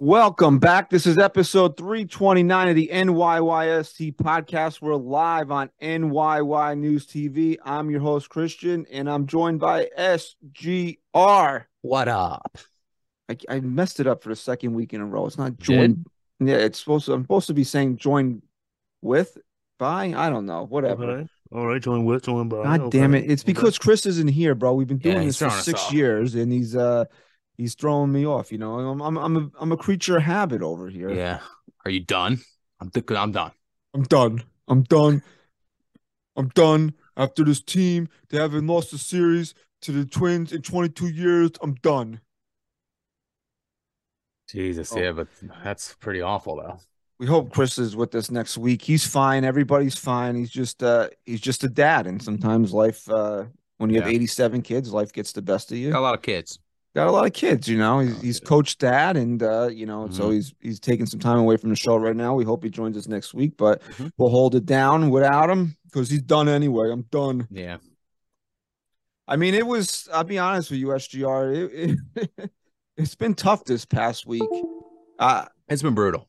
Welcome back. This is episode 329 of the NYYST podcast. We're live on NYY News TV. I'm your host, Christian, and I'm joined by SGR. What up? I, I messed it up for the second week in a row. It's not joined. Yeah, it's supposed to, I'm supposed to be saying join with, by. I don't know. Whatever. Okay. All right, join with, join by. God okay. damn it. It's because Chris isn't here, bro. We've been doing Yeah, this for six off. years and he's uh he's throwing me off, you know. I'm I'm I'm a I'm a creature of habit over here. Yeah. Are you done? I'm th- I'm done. I'm done. I'm done. I'm done. After this team, they haven't lost a series to the Twins in 22 years. I'm done. Jesus, Oh. yeah, but that's pretty awful though. We hope Chris is with us next week. He's fine. Everybody's fine. He's just uh he's just a dad, and sometimes life uh when you have 87 kids, life gets the best of you. Got a lot of kids. Got a lot of kids, you know. He's, Oh, he's good. coach dad, and uh, you know, so Mhm. he's he's taking some time away from the show right now. We hope he joins us next week, but Mhm. we'll hold it down without him because he's done anyway. I'm done. Yeah. I mean, it was. I'll be honest with you, SGR. It, it, it's been tough this past week. Uh, It's been brutal.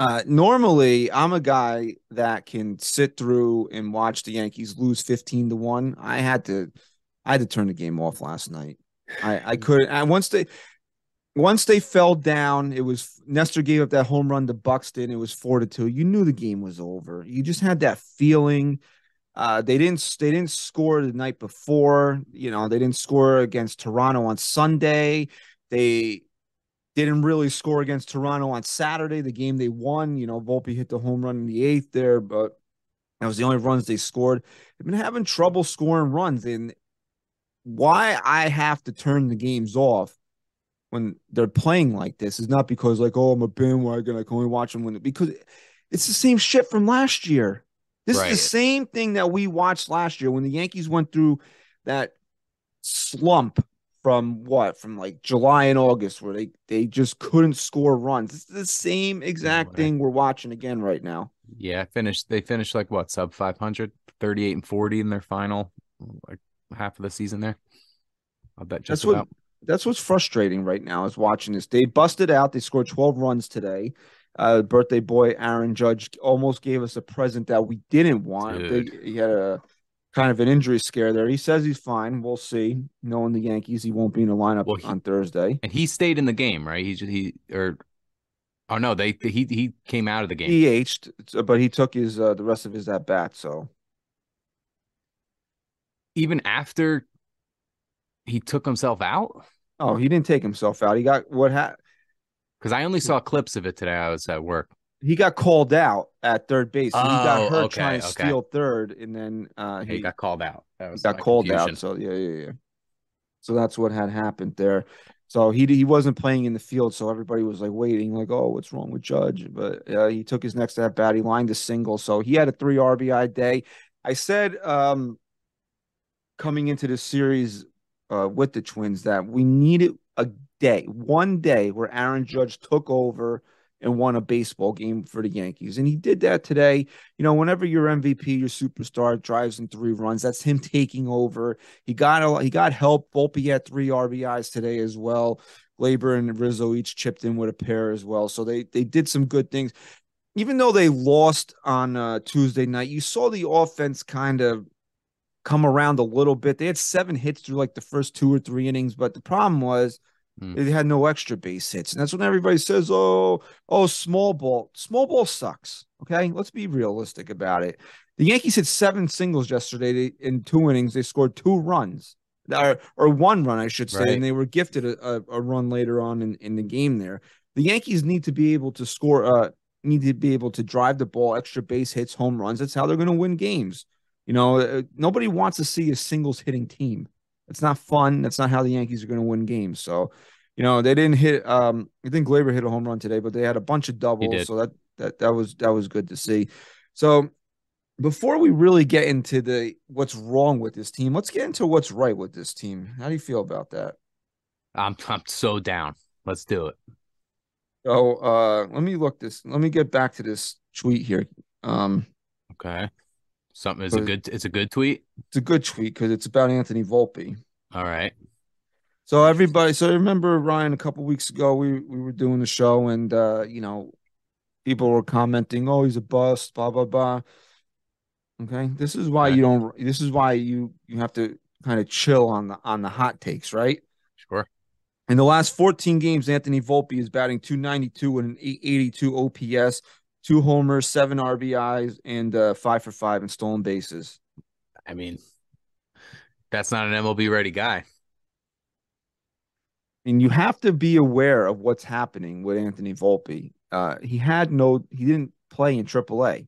uh, normally, I'm a guy that can sit through and watch the Yankees lose 15 to one. I had to, I had to turn the game off last night. I, I couldn't. And once they, once they fell down, it was Nestor gave up that home run to Buxton. It was four to two. You knew the game was over. You just had that feeling. Uh, they didn't. They didn't score the night before. You know, they didn't score against Toronto on Sunday. They didn't really score against Toronto on Saturday, the game they won. You know, Volpe hit the home run in the eighth there, but that was the only runs they scored. They've been having trouble scoring runs, and why I have to turn the games off when they're playing like this is not because like, oh, I'm a bandwagon, I can only watch them when because it's the same shit from last year. This is the same thing that we watched last year when the Yankees went through that slump from what from like July and August where they they just couldn't score runs. It's the same exact Right. thing we're watching again right now. Yeah, finished they finished like what, sub 500, 38 and 40 in their final like half of the season there. I bet just That's what about. that's what's frustrating right now is watching this. They busted out. They scored 12 runs today. Uh, birthday boy Aaron Judge almost gave us a present that we didn't want. They- he had a kind of an injury scare there. He says he's fine. We'll see. Knowing the Yankees, he won't be in the lineup Well, he- on Thursday. And he stayed in the game, right? He just he or oh no, they he he came out of the game. DH'd, but he took his uh, the rest of his at bat. So Even after he took himself out? oh, he didn't take himself out. He got what ha- Because I only saw clips of it today. I was at work. he got called out at third base. So he got Oh, hurt okay, trying to okay. steal third, and then uh, He, got called out. That was got called confusion. out. So yeah, yeah, yeah. So that's what had happened there. So he he wasn't playing in the field, so everybody was like waiting, like, oh, what's wrong with Judge? But uh, he took his next at bat. He lined a single, so he had a three RBI day. I said um, coming into this series uh, with the Twins that we needed a day, one day where Aaron Judge took over and won a baseball game for the Yankees. And he did that today. You know, whenever your MVP, your superstar drives in three runs, that's him taking over. He got a, he got help. Volpe had three RBIs today as well. Gleyber and Rizzo each chipped in with a pair as well. So they they did some good things. Even though they lost on uh, Tuesday night, you saw the offense kind of come around a little bit. They had seven hits through like the first two or three innings, but the problem was Hmm. they had no extra base hits. And that's when everybody says, oh, oh, small ball. Small ball sucks. Okay. Let's be realistic about it. The Yankees hit seven singles yesterday They- in two innings. They scored two runs. Or, or one run, I should say, Right. and they were gifted a, a, a run later on in, in the game there. The Yankees need to be able to score, uh, need to be able to drive the ball, extra base hits, home runs. That's how they're going to win games. You know, uh, nobody wants to see a singles hitting team. That's not fun. That's not how the Yankees are going to win games. So, you know, they didn't hit. Um, I think Gleyber hit a home run today, but they had a bunch of doubles. So that That that was that was good to see. So before we really get into the what's wrong with this team, let's get into what's right with this team. How do you feel about that? I'm I'm so down. Let's do it. So uh let me look this. Let me get back to this tweet here. Um Okay. Something is a good it's a good tweet. it's a good tweet because it's about Anthony Volpe. All right. So everybody, so I remember Ryan a couple weeks ago we we were doing the show and uh, you know, people were commenting, "Oh, he's a bust," blah blah blah. Okay, this is why Right. you don't. This is why you you have to kind of chill on the on the hot takes, right? Sure. In the last 14 games, Anthony Volpe is batting 292 and an 882 OPS, two homers, seven RBIs, and uh, five for five in stolen bases. I mean, that's not an MLB ready guy. and you have to be aware of what's happening with Anthony Volpe. Uh, he had no, he didn't play in AAA,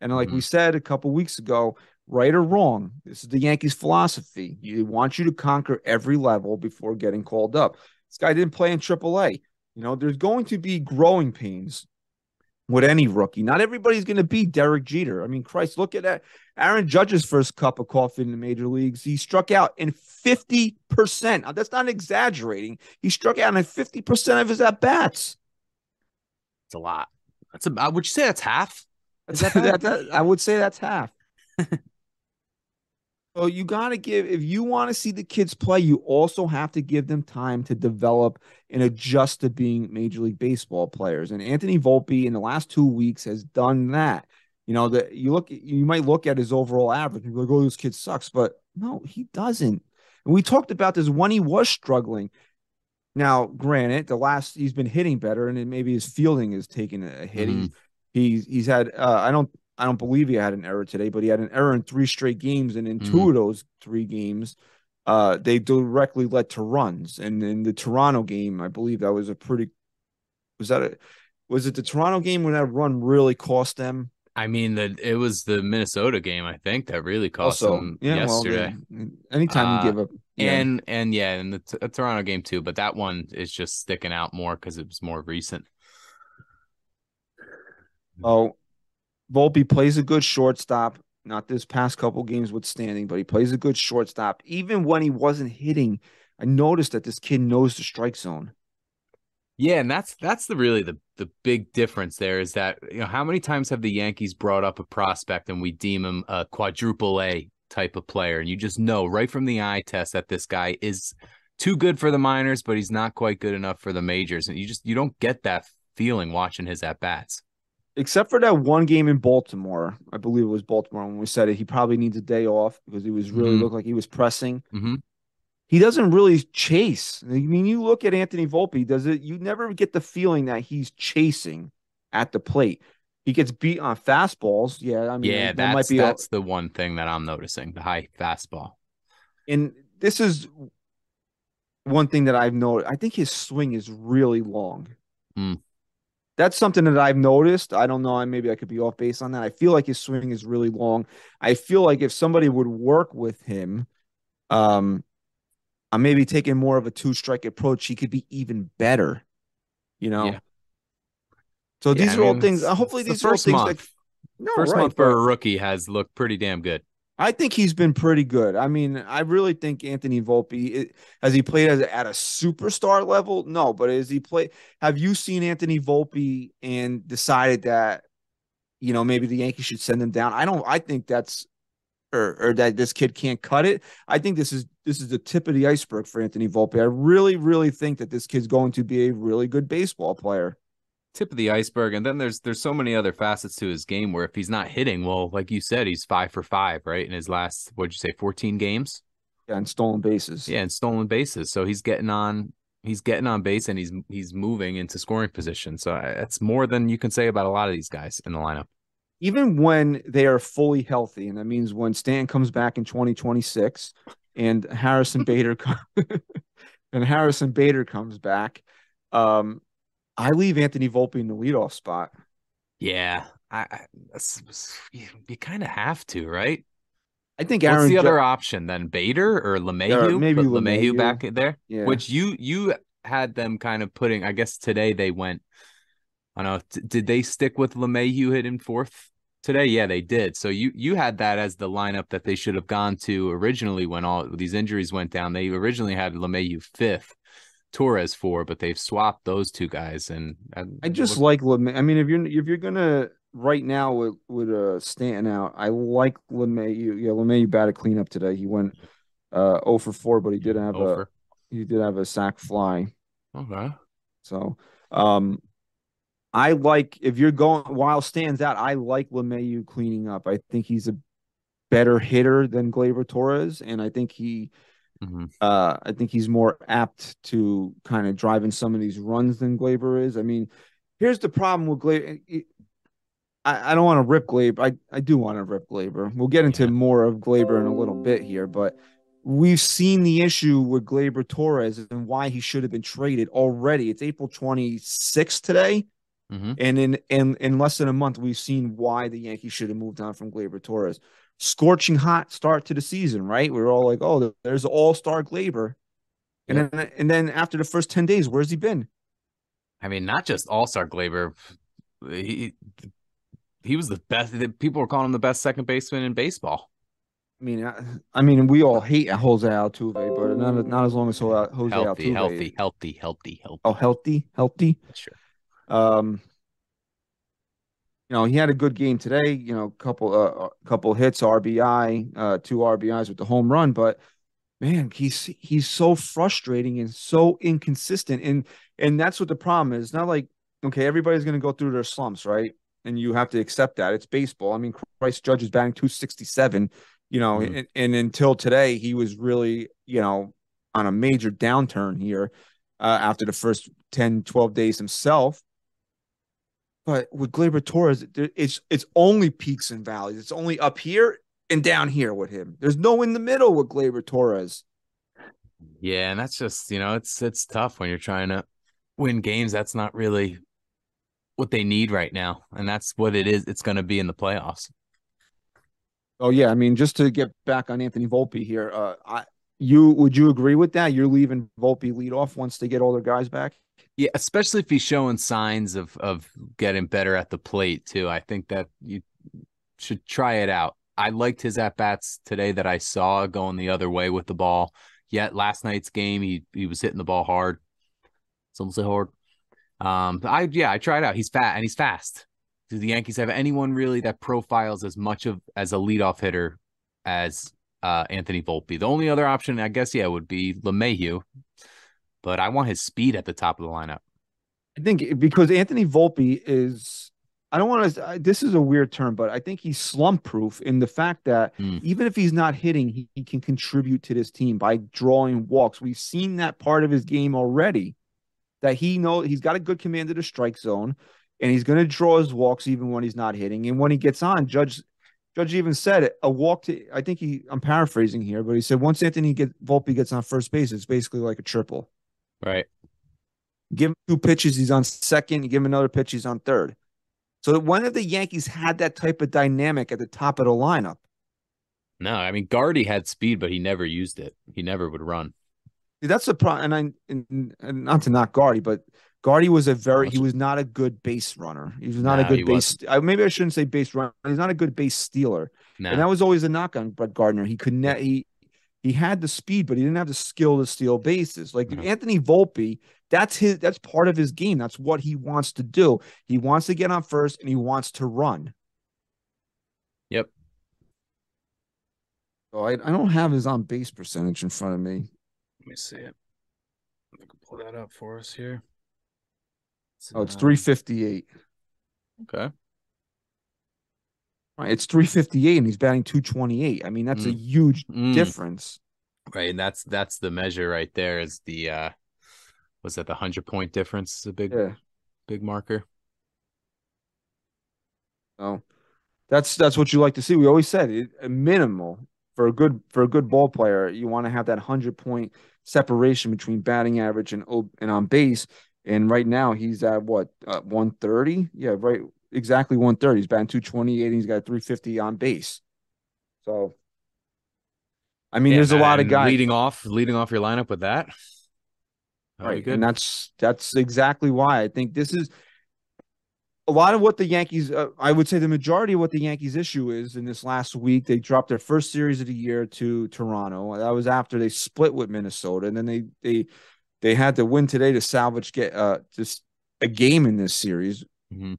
and like we said a couple weeks ago, right or wrong, this is the Yankees' philosophy. You want you to conquer every level before getting called up. This guy didn't play in AAA. You know, there's going to be growing pains with any rookie. Not everybody's going to be Derek Jeter. I mean, Christ, look at that. Aaron Judge's first cup of coffee in the major leagues. He struck out in 50%. Now, that's not exaggerating. He struck out in 50% of his at bats. It's a lot. That's a would you say that's half? That That- that- I would say that's half. so you got to give, if you want to see the kids play, you also have to give them time to develop and adjust to being Major League Baseball players. And Anthony Volpe in the last two weeks has done that. You know, that you look, you might look at his overall average and be like, oh, this kid sucks. But no, he doesn't. And we talked about this when he was struggling. Now, granted, the last he's been hitting better, and maybe his fielding is taking a hit. He's he's he's had uh, I don't I don't believe he had an error today, but he had an error in three straight games, and in two of those three games, uh, they directly led to runs. And in the Toronto game, I believe that was a pretty was that a was it the Toronto game when that run really cost them? I mean, that it was the Minnesota game, I think, that really cost also, them yeah, yesterday. well, anytime Uh, you give up, yeah. And and yeah, and the t- Toronto game too, but that one is just sticking out more because it was more recent. Oh, Volpe plays a good shortstop. Not this past couple games withstanding, but he plays a good shortstop. Even when he wasn't hitting, I noticed that this kid knows the strike zone. Yeah, and that's that's the really the the big difference there is that you know how many times have the Yankees brought up a prospect and we deem him a quadruple A type of player, and you just know right from the eye test that this guy is too good for the minors, but he's not quite good enough for the majors, and you just you don't get that feeling watching his at bats. Except for that one game in Baltimore, I believe it was Baltimore when we said it. He probably needs a day off because he was really Mhm. looked like he was pressing. hmm He doesn't really chase. I mean, you look at Anthony Volpe, does it? You never get the feeling that he's chasing at the plate. He gets beat on fastballs. Yeah, I mean, Yeah, that that's might be a- that's the one thing that I'm noticing the high fastball. and this is one thing that I've noticed. I think his swing is really long. Hmm. That's something that I've noticed. I don't know. I maybe I could be off base on that. I feel like his swing is really long. I feel like if somebody would work with him, um, I'm maybe taking more of a two strike approach. He could be even better. You know. Yeah. So Yeah, these I are all things. it's- hopefully, it's the these are all things month. that. No, First right, month for a rookie has looked pretty damn good. I think he's been pretty good. I mean, I really think Anthony Volpe has he played as, at a superstar level? No, but has he played? Have you seen Anthony Volpe and decided that you know maybe the Yankees should send him down? I don't. I think that's or or that this kid can't cut it. I think this is this is the tip of the iceberg for Anthony Volpe. I really, really think that this kid's going to be a really good baseball player. Tip of the iceberg and then there's there's so many other facets to his game where if he's not hitting well like you said he's five for five right in his last what'd you say 14 games? Yeah, and stolen bases. yeah and stolen bases. So he's getting on he's getting on base and he's he's moving into scoring position. So that's more than you can say about a lot of these guys in the lineup. Even when they are fully healthy, and that means when Stan comes back in 2026 and Harrison Bader and Harrison Bader comes back, um, I leave Anthony Volpe in the leadoff spot. yeah i, I you, you kind of have to right I think Aaron what's the Ju- other option then bader or LeMahieu? maybe LeMahieu LeMahieu. back there yeah. which you you had them kind of putting i guess today they went I don't know. T- did they stick with LeMahieu hitting fourth today? Yeah, they did. So you you had that as the lineup that they should have gone to originally when all these injuries went down. They originally had LeMahieu fifth, Torres for, but they've swapped those two guys. And I, I just like LeMay. I mean, if you're if you're gonna right now with with uh Stanton out, I like LeMay. You, yeah, LeMay you batted cleanup today. He went uh 0 for 4, but he did have over. a he did have a sac fly. Okay. So um I like if you're going while stands out, I like LeMahieu cleaning up. I think he's a better hitter than Gleyber Torres, and I think he hmm uh I think he's more apt to kind of drive in some of these runs than Gleyber is. I mean, here's the problem with Gleyber. I, I don't want to rip Gleyber. I, I do want to rip Gleyber. We'll get into Yeah. more of Gleyber in a little bit here, but we've seen the issue with Gleyber Torres and why he should have been traded already. It's April 26th today. Hmm And in, in in less than a month, we've seen why the Yankees should have moved on from Gleyber Torres. Scorching hot start to the season, right? We are all like, "Oh, there's All Star Gleyber," and Yep. then and then after the first ten days, where's he been? I mean, not just All Star Gleyber. He he was the best. People were calling him the best second baseman in baseball. I mean, I, I mean, we all hate Jose Altuve, but not not as long as Jose Jose Healthy, Altuve. healthy, healthy, healthy, healthy. Oh, healthy, healthy. Sure. Um, you know, he had a good game today. You know, couple uh, couple hits, RBI, uh, two RBIs with the home run. But man, he's he's so frustrating and so inconsistent, and and that's what the problem is. It's not like okay, everybody's going to go through their slumps, right? And you have to accept that it's baseball. I mean, Christ Judge is batting two sixty seven. You know, Mhm. and, and until today, he was really you know on a major downturn here uh, after the first 10, 12 days himself. But with Gleyber Torres, it's it's only peaks and valleys. It's only up here and down here with him. There's no in the middle with Gleyber Torres. Yeah, and that's just you know it's it's tough when you're trying to win games. That's not really what they need right now, and that's what it is. It's going to be in the playoffs. Oh yeah, I mean, just to get back on Anthony Volpe here, uh, I you would you agree with that? You're leaving Volpe lead off once they get all their guys back. Yeah, especially if he's showing signs of of getting better at the plate too. I think that you should try it out. I liked his at bats today that I saw going the other way with the ball. Yet last night's game, he he was hitting the ball hard. Some say hard. Um, I yeah, I tried out. He's fat and he's fast. Do the Yankees have anyone really that profiles as much of as a leadoff hitter as uh Anthony Volpe? The only other option, I guess, yeah, would be LeMahieu. But I want his speed at the top of the lineup. I think because Anthony Volpe is, I don't want to. This is a weird term, but I think he's slump proof in the fact that Mm. even if he's not hitting, he, he can contribute to this team by drawing walks. We've seen that part of his game already. That he know he's got a good command of the strike zone, and he's going to draw his walks even when he's not hitting. And when he gets on, Judge Judge even said it, a walk to. I think he. I'm paraphrasing here, but he said once Anthony get Volpe gets on first base, it's basically like a triple. Right. Give him two pitches, he's on second. You give him another pitch, he's on third. So when have the Yankees had that type of dynamic at the top of the lineup? No, I mean Guardy had speed, but he never used it. He never would run. See, That's the problem. And I, and, and not to knock Guardy, but Guardy was a very, he was not a good base runner. He was not No, a good base. I, maybe I shouldn't say base runner. He's not a good base stealer. No. And that was always a knock on Brett Gardner. He could net, he, he had the speed, but he didn't have the skill to steal bases. Like Mhm. Anthony Volpe, that's his, that's part of his game. That's what he wants to do. He wants to get on first and he wants to run. Yep. So I, I don't have his on base percentage in front of me. Let me see it. I can pull that up for us here. Oh, it's um, 358. Okay. Right. It's 358 and he's batting 228. I mean, that's a huge Mm, difference. Right, and that's that's the measure right there. Is the uh was that the hundred point difference? is A big Yeah. big marker. So that's that's what you like to see. We always said it, a minimal for a good for a good ball player. You want to have that 100 point separation between batting average and and on base. And right now he's at what uh, 130? Yeah, right. Exactly 130. He's batting 228 and he's got 350 on base. So I mean, Yeah, there's a lot of guys. leading off leading off your lineup with that. That'll Right. good. And that's that's exactly why I think this is a lot of what the Yankees, uh, I would say the majority of what the Yankees issue is in this last week, they dropped their first series of the year to Toronto. That was after they split with Minnesota, and then they they they had to win today to salvage get uh just a game in this series. Mhm.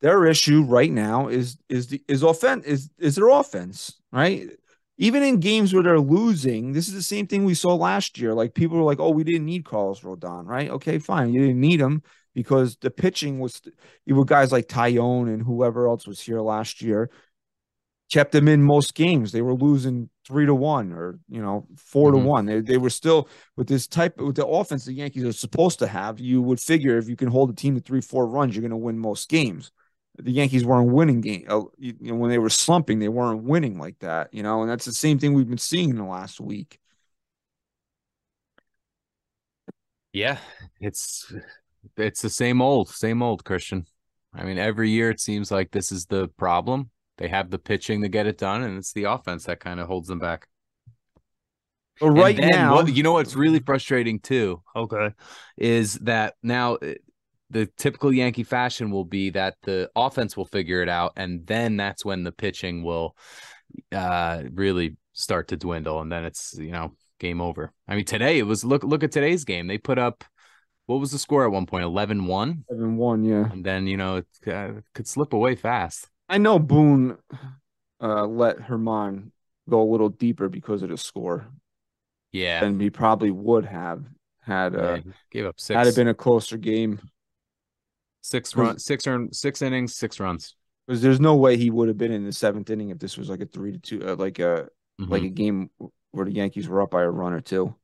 Their issue right now is is the is offense is is their offense right. Even in games where they're losing, this is the same thing we saw last year. Like people were like, "Oh, we didn't need Carlos Rodon, right? Okay, fine, you didn't need him because the pitching was you were guys like Taillon and whoever else was here last year kept them in most games. They were losing three to one or you know 4 Mhm. to one. They they were still with this type with the offense the Yankees are supposed to have. You would figure if you can hold a team to three four runs, you're going to win most games. The Yankees weren't winning game. Uh, you know when they were slumping, they weren't winning like that. You know, and that's the same thing we've been seeing in the last week. Yeah, it's it's the same old, same old Christian. I mean, every year it seems like this is the problem. They have the pitching to get it done, and it's the offense that kind of holds them back. But And right then now, what- you know what's really frustrating too Okay. is that now uh, the typical Yankee fashion will be that the offense will figure it out, and then that's when the pitching will uh, really start to dwindle, and then it's you know game over. I mean, today it was look look at today's game. They put up what was the score at one point 11-1 seven one, yeah. and then you know it uh, could slip away fast. I know Boone uh, let Germán go a little deeper because of the score Yeah, than he probably would have had uh, gave up six. had it been a closer game. six run six earn six innings six runs. Because there's no way he would have been in the seventh inning if this was like a three to two, uh, like a like Mhm. a game where the Yankees were up by a run or two.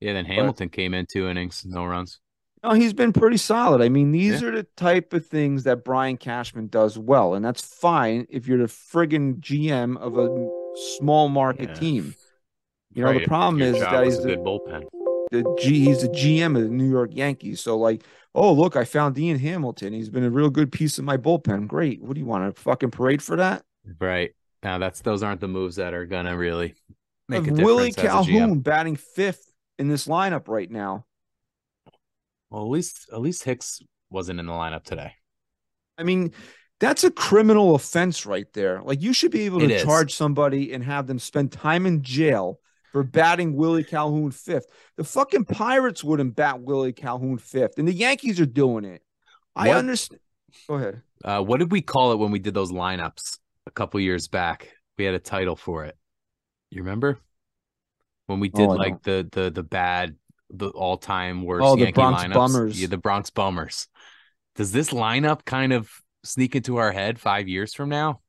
yeah, then Hamilton came in two innings, no runs. No, he's been pretty solid. I mean, these are the type of things that Brian Cashman does well, and that's fine if you're the friggin' GM of a small market Yeah. team. You know, Right, the problem is that he's a the, good bullpen. the G he's the GM of the New York Yankees. So like, oh look, I found Ian Hamilton. He's been a real good piece of my bullpen. Great. What do you want? A fucking parade for that? Right. Now that's those aren't the moves that are gonna really make a difference. Willie as a GM. Calhoun batting fifth in this lineup right now. Well, at least at least Hicks wasn't in the lineup today. I mean, that's a criminal offense right there. Like you should be able It to is. charge somebody and have them spend time in jail for batting Willie Calhoun fifth. The fucking Pirates wouldn't bat Willie Calhoun fifth, and the Yankees are doing it. I understand. Go ahead. Uh, what did we call it when we did those lineups a couple years back? We had a title for it. You remember when we did Oh, like the the the bad, the all time worst Oh, the Yankee Bronx lineups? Bummers. Yeah, the Bronx Bummers. Does this lineup kind of sneak into our head five years from now?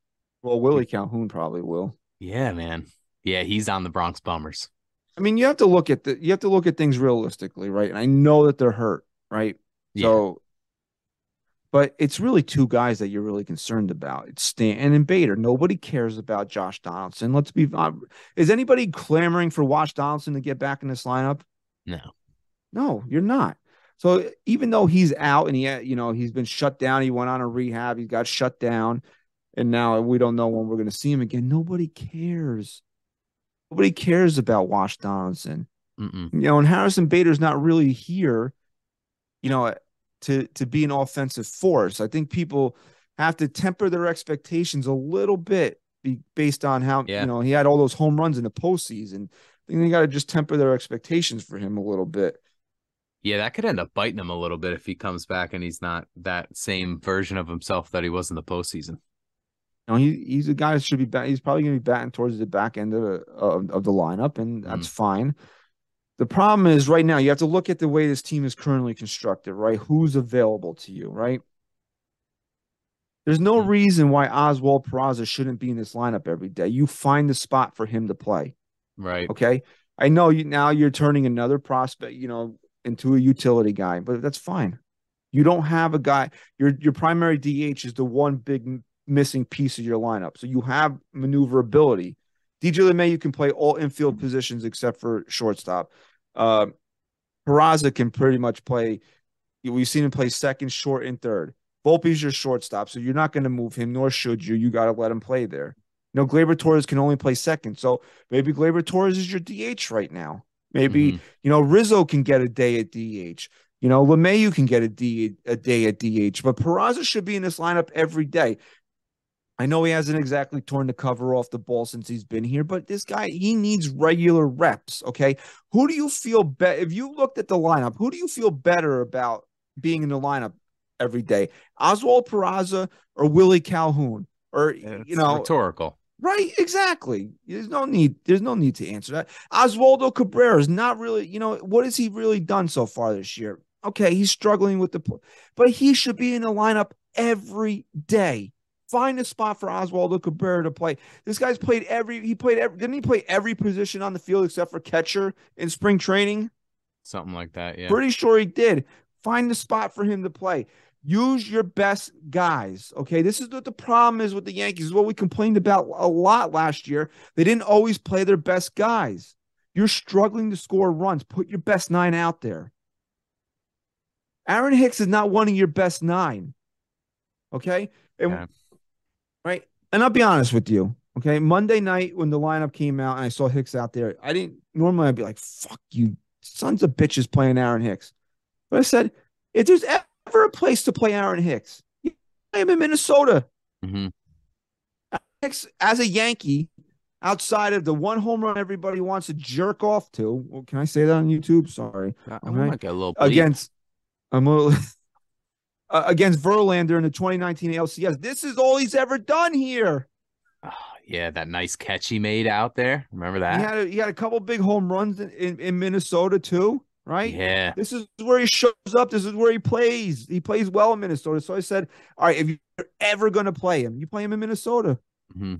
Well, Willie Calhoun probably will. Yeah, man. Yeah, he's on the Bronx Bummers. I mean, you have to look at the you have to look at things realistically, right? And I know that they're hurt, right? Yeah. So, but it's really two guys that you're really concerned about. It's Stanton and Bader. Nobody cares about Josh Donaldson. Let's be. Uh, is anybody clamoring for Josh Donaldson to get back in this lineup? No. No, you're not. So even though he's out and he, you know, he's been shut down, he went on a rehab, he got shut down, and now we don't know when we're going to see him again. Nobody cares. Nobody cares about Josh Donaldson. Mm-mm. You know, and Harrison Bader's not really here, you know, to to be an offensive force. I think people have to temper their expectations a little bit be, based on how Yeah. you know he had all those home runs in the postseason. I think they got to just temper their expectations for him a little bit. Yeah, that could end up biting him a little bit if he comes back and he's not that same version of himself that he was in the postseason. You know, he he's a guy that should be bat, he's probably going to be batting towards the back end of, the- of of the lineup, and that's fine. The problem is right now you have to look at the way this team is currently constructed, right? Who's available to you, right? There's no Mhm. reason why Oswald Peraza shouldn't be in this lineup every day. You find the spot for him to play. Right. Okay. I know you now you're turning another prospect, you know, into a utility guy, but that's fine. You don't have a guy, your your primary DH is the one big missing piece of your lineup. So you have maneuverability. DJ LeMay, you can play all infield positions except for shortstop. Uh, Peraza can pretty much play. We've seen him play second, short, and third. Volpe's your shortstop, so you're not going to move him, nor should you. You got to let him play there. You know, Gleyber Torres can only play second, so maybe Gleyber Torres is your DH right now. Maybe Mhm. you know Rizzo can get a day at DH. You know, LeMahieu can get a D a day at DH, but Peraza should be in this lineup every day. I know he hasn't exactly torn the cover off the ball since he's been here, but this guy, he needs regular reps. Okay. Who do you feel better? If you looked at the lineup, who do you feel better about being in the lineup every day? Oswald Peraza or Willie Calhoun? Or, It's you know, rhetorical. Right, exactly. There's no need. There's no need to answer that. Oswaldo Cabrera is not really. You know what has he really done so far this year? Okay, he's struggling with the, but he should be in the lineup every day. Find a spot for Oswaldo Cabrera to play. This guy's played every. He played every. Didn't he play every position on the field except for catcher in spring training? Something like that. Yeah. Pretty sure he did. Find a spot for him to play. Use your best guys. Okay. This is what the problem is with the Yankees. Is what we complained about a lot last year. They didn't always play their best guys. You're struggling to score runs. Put your best nine out there. Aaron Hicks is not one of your best nine. Okay. And, Yeah. Right. And I'll be honest with you. Okay. Monday night when the lineup came out and I saw Hicks out there, I didn't normally I'd be like, fuck you, sons of bitches playing Aaron Hicks. But I said, if there's ever a place to play Aaron Hicks, you play him in Minnesota. hmm Hicks, as a Yankee, outside of the one home run everybody wants to jerk off to. Well, can I say that on YouTube? Sorry. I, I might get a little bleep. Against I'm a, uh, against Verlander in the 2019 LCS. This is all he's ever done here. Oh, yeah, that nice catch he made out there. Remember He that? had a, he had a couple big home runs in, in, in Minnesota too, right? Yeah. This is where he shows up. This is where he plays. He plays well in Minnesota. So I said, all right, if you're ever going to play him, you play him in Minnesota. Mhm.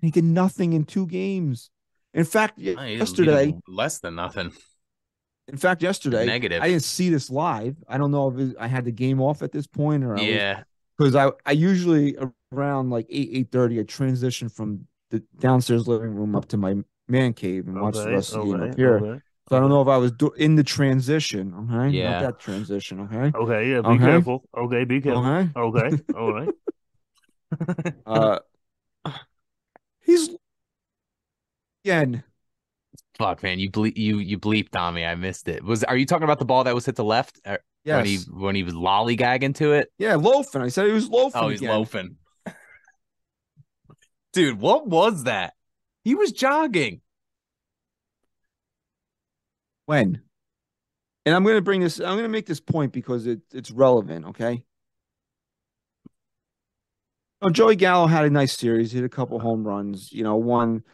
He did nothing in two games. In fact, y- Oh, he didn't lead yesterday, less than nothing. in fact, yesterday, Negative. I didn't see this live. I don't know if it, I had the game off at this point or Yeah. because I, I usually around like eight eight thirty I transition from the downstairs living room up to my man cave and watch the Okay, rest of the game okay, up here. Okay. So I don't know if I was do- in the transition. Okay, Yeah. not that transition. Okay, Okay, yeah, be Okay. careful. Okay, be careful. okay. Okay, all right. Uh, he's again. Fuck, man, you ble- you you bleeped on me. I missed it. Was are you talking about the ball that was hit to left uh, Yes, when he when he was lollygagging to it? yeah, loafing. I said he was loafing. Oh, he's again. loafing. Dude, what was that? He was jogging. When? And I'm going to bring this, I'm going to make this point because it, it's relevant, okay? Oh, Joey Gallo had a nice series. He hit a couple home runs, you know, one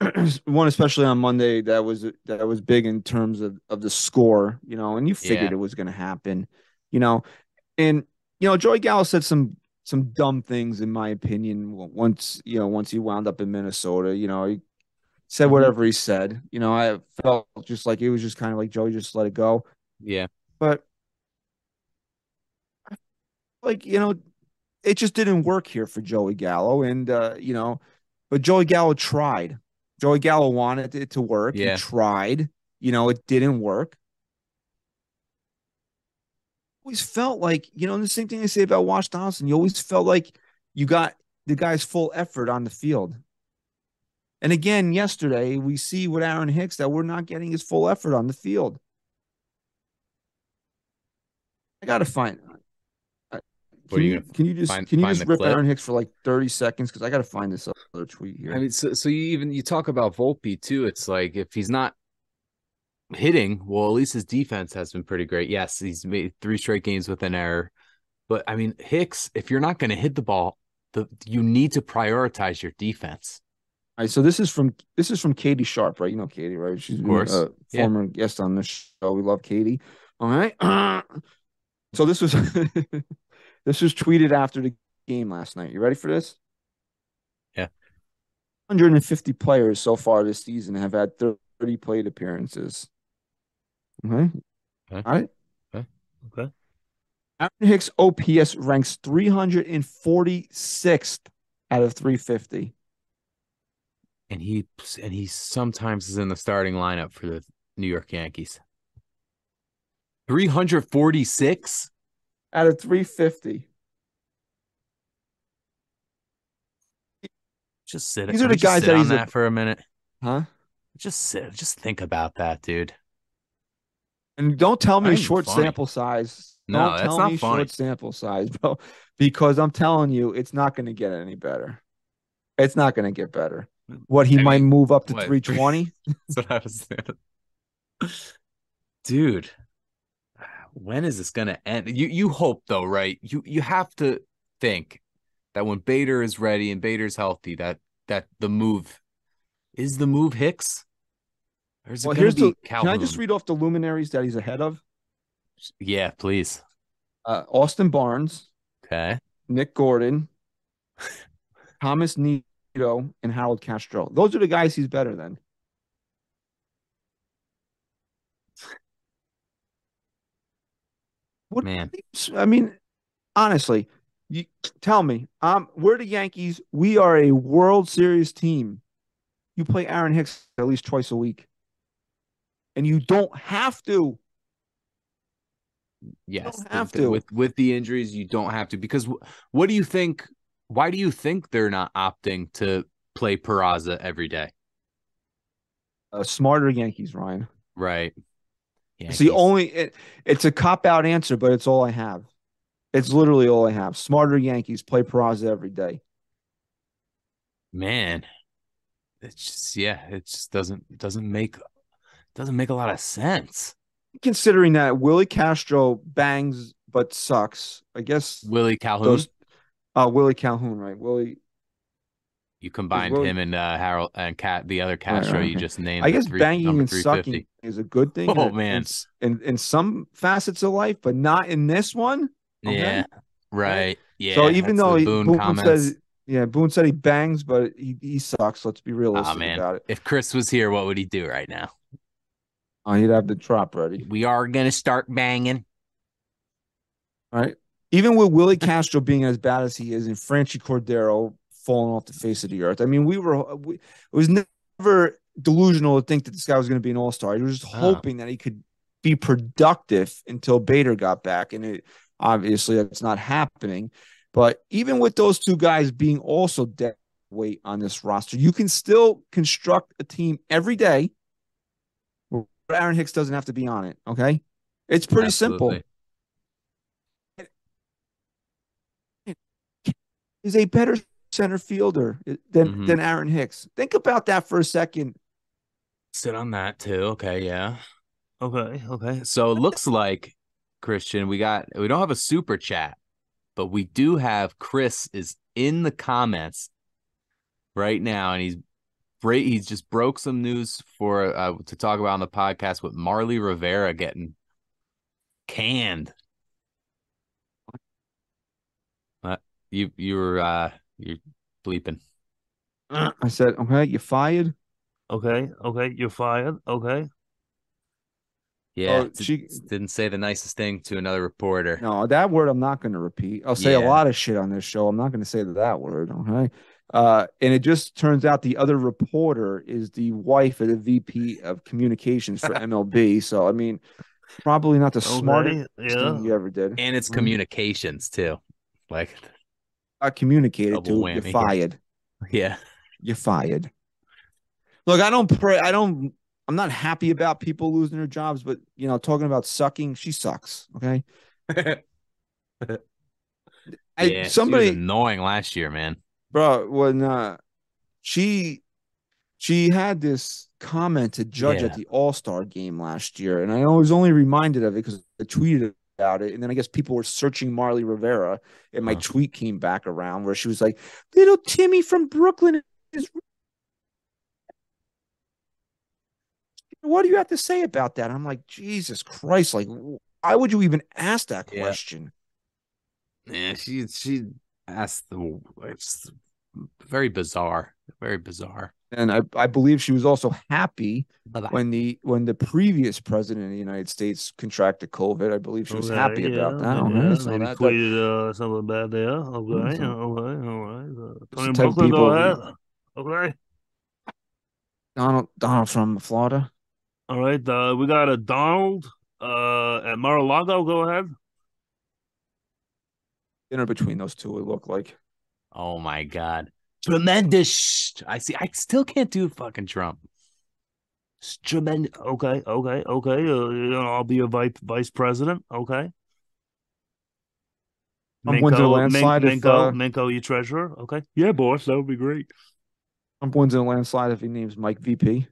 one especially on Monday that was that was big in terms of of the score, you know, and you figured Yeah. it was going to happen, you know. And you know, Joey Gallo said some some dumb things in my opinion once, you know, once he wound up in Minnesota, you know, he said Mhm. whatever he said. You know, I felt just like it was just kind of like Joey just let it go. Yeah. But like, you know, it just didn't work here for Joey Gallo. And uh, you know, but Joey Gallo tried. Joey Gallo wanted it to work. Yeah. He tried. You know, it didn't work. Always felt like, you know, the same thing I say about Josh Donaldson. You always felt like you got the guy's full effort on the field. And again, yesterday we see with Aaron Hicks that we're not getting his full effort on the field. I gotta find. Uh, uh, I- Can you you, can you just find- can you just rip clip? Aaron Hicks for like thirty seconds? Because I gotta find this other tweet here. I mean, so, so you even you talk about Volpe too. It's like if he's not hitting, well, at least his defense has been pretty great. Yes, he's made three straight games with an error, but I mean, Hicks, if you're not going to hit the ball, the you need to prioritize your defense. All right, so this is from this is from Katie Sharp, right? You know Katie, right? She's Of course. a Yeah. former guest on the show. We love Katie. All right. so this was this was tweeted after the game last night. You ready for this? Yeah. 150 players so far this season have had 30 plate appearances. Okay. Okay. All right. Okay. Aaron Hicks OPS ranks 346th out of 350. And he and he sometimes is in the starting lineup for the New York Yankees. 346? Out of 350. Just sit These are the just guys sit that on he's a- that for a minute. Huh? Just sit, just think about that, dude. And don't tell me short funny. sample size. No, don't that's tell not me funny. short sample size, bro. Because I'm telling you, it's not going to get any better. It's not going to get better. What he I might mean, move up to what? 320. That's what I was saying. Dude, when is this gonna end? You you hope though, right? You you have to think that when Bader is ready and Bader's healthy, that that the move is the move Hicks. Or is it well, here's the. Calhoun? Can I just read off the luminaries that he's ahead of? Yeah, please. Uh, Austin Barnes, Okay. Nick Gordon, Thomas Nido, and Harold Castro. Those are the guys he's better than. What Man. I mean, honestly, you tell me, um, we're the Yankees. We are a World Series team. You play Aaron Hicks at least twice a week, and you don't have to. Yes, don't have th- to. with with the injuries, you don't have to because wh- what do you think? Why do you think they're not opting to play Peraza every day? Uh, smarter Yankees, Ryan. Right. It's the only. It, it's a cop out answer, but it's all I have. It's literally all I have. Smarter Yankees play Peraza every day. man. It's just yeah, it just doesn't doesn't make doesn't make a lot of sense. Considering that Willie Castro bangs but sucks, I guess Willie Calhoun, those. Uh, Willie Calhoun, right? Willie. you combined Willie- him and uh, Harold and Cat the other Castro right, you okay. just named. I guess three- banging and sucking is a good thing. Oh, in- man. in, in some facets of life, but not in this one. Okay. Yeah. Right. Yeah. so even though he, Boone, Boone, says, yeah, Boone said he bangs, but he, he sucks. Let's be realistic oh about it. if Chris was here, what would he do right now? Oh, he'd have the drop ready. We are gonna start banging. All right. Even with Willie Castro being as bad as he is and Franchy Cordero falling off the face of the earth. I mean, we were we, it was never delusional to think that this guy was going to be an all-star. He was just hoping that he could be productive until Bader got back and it obviously that's not happening. But even with those two guys being also dead weight on this roster, you can still construct a team every day where Aaron Hicks doesn't have to be on it, okay? It's pretty simple. Is a better center fielder than Mhm. than Aaron Hicks. Think about that for a second. Sit on that too. Okay, yeah. Okay, okay. So it looks like Christian, we got we don't have a super chat, but we do have Chris is in the comments right now, and he's great. He's just broke some news for uh, to talk about on the podcast with Marly Rivera getting canned. Uh, you you were uh you're bleeping. I said, okay, you're fired. Okay, okay, you're fired. Okay. Yeah, Oh, d- she- didn't say the nicest thing to another reporter. No, that word I'm not going to repeat. I'll say a lot of shit on this show. I'm not going to say that word. Okay. Uh, and it just turns out the other reporter is the wife of the VP of communications for MLB. So I mean, probably not the Okay. smartest Yeah. thing you ever did. And it's Mhm. communications too. Like, I communicated Double to. You're fired. yeah. You're fired. Look, I don't pray. I don't. I'm not happy about people losing their jobs, but you know, talking about sucking, she sucks. Okay. I, yeah, somebody, annoying last year, man. bro, when uh, she she had this comment to judge Yeah. at the All Star game last year, and I was only reminded of it because I tweeted about it, and then I guess people were searching Marly Rivera, and my Huh. tweet came back around where she was like, "Little Timmy from Brooklyn is." What do you have to say about that? I'm like, Jesus Christ! Like, why would you even ask that Yeah. question? Yeah, she she asked the it's very bizarre, very bizarre. And I, I believe she was also happy Bye-bye. when the when the previous president of the United States contracted COVID. I believe she was Okay, happy about yeah, that. maybe, Okay, so maybe that- that- tweeted uh, something bad there. Okay, so- okay, all right. Uh, the Tony type of Brooklyn, go people- ahead. Okay. Donald Donald from Florida. All right. Uh, we got a Donald uh, at Mar-a-Lago. Go ahead. Dinner between those two, it looked like. Oh my god. Tremendous. I see. I still can't do fucking Trump. It's tremendous. Okay, okay, okay. Uh, I'll be a vice vice president. Okay. Trump wins in a Minko, landslide if, Minko, uh, Minko, you treasurer. Okay. Yeah, boss, that would be great. Trump wins in a landslide if he names Mike VP.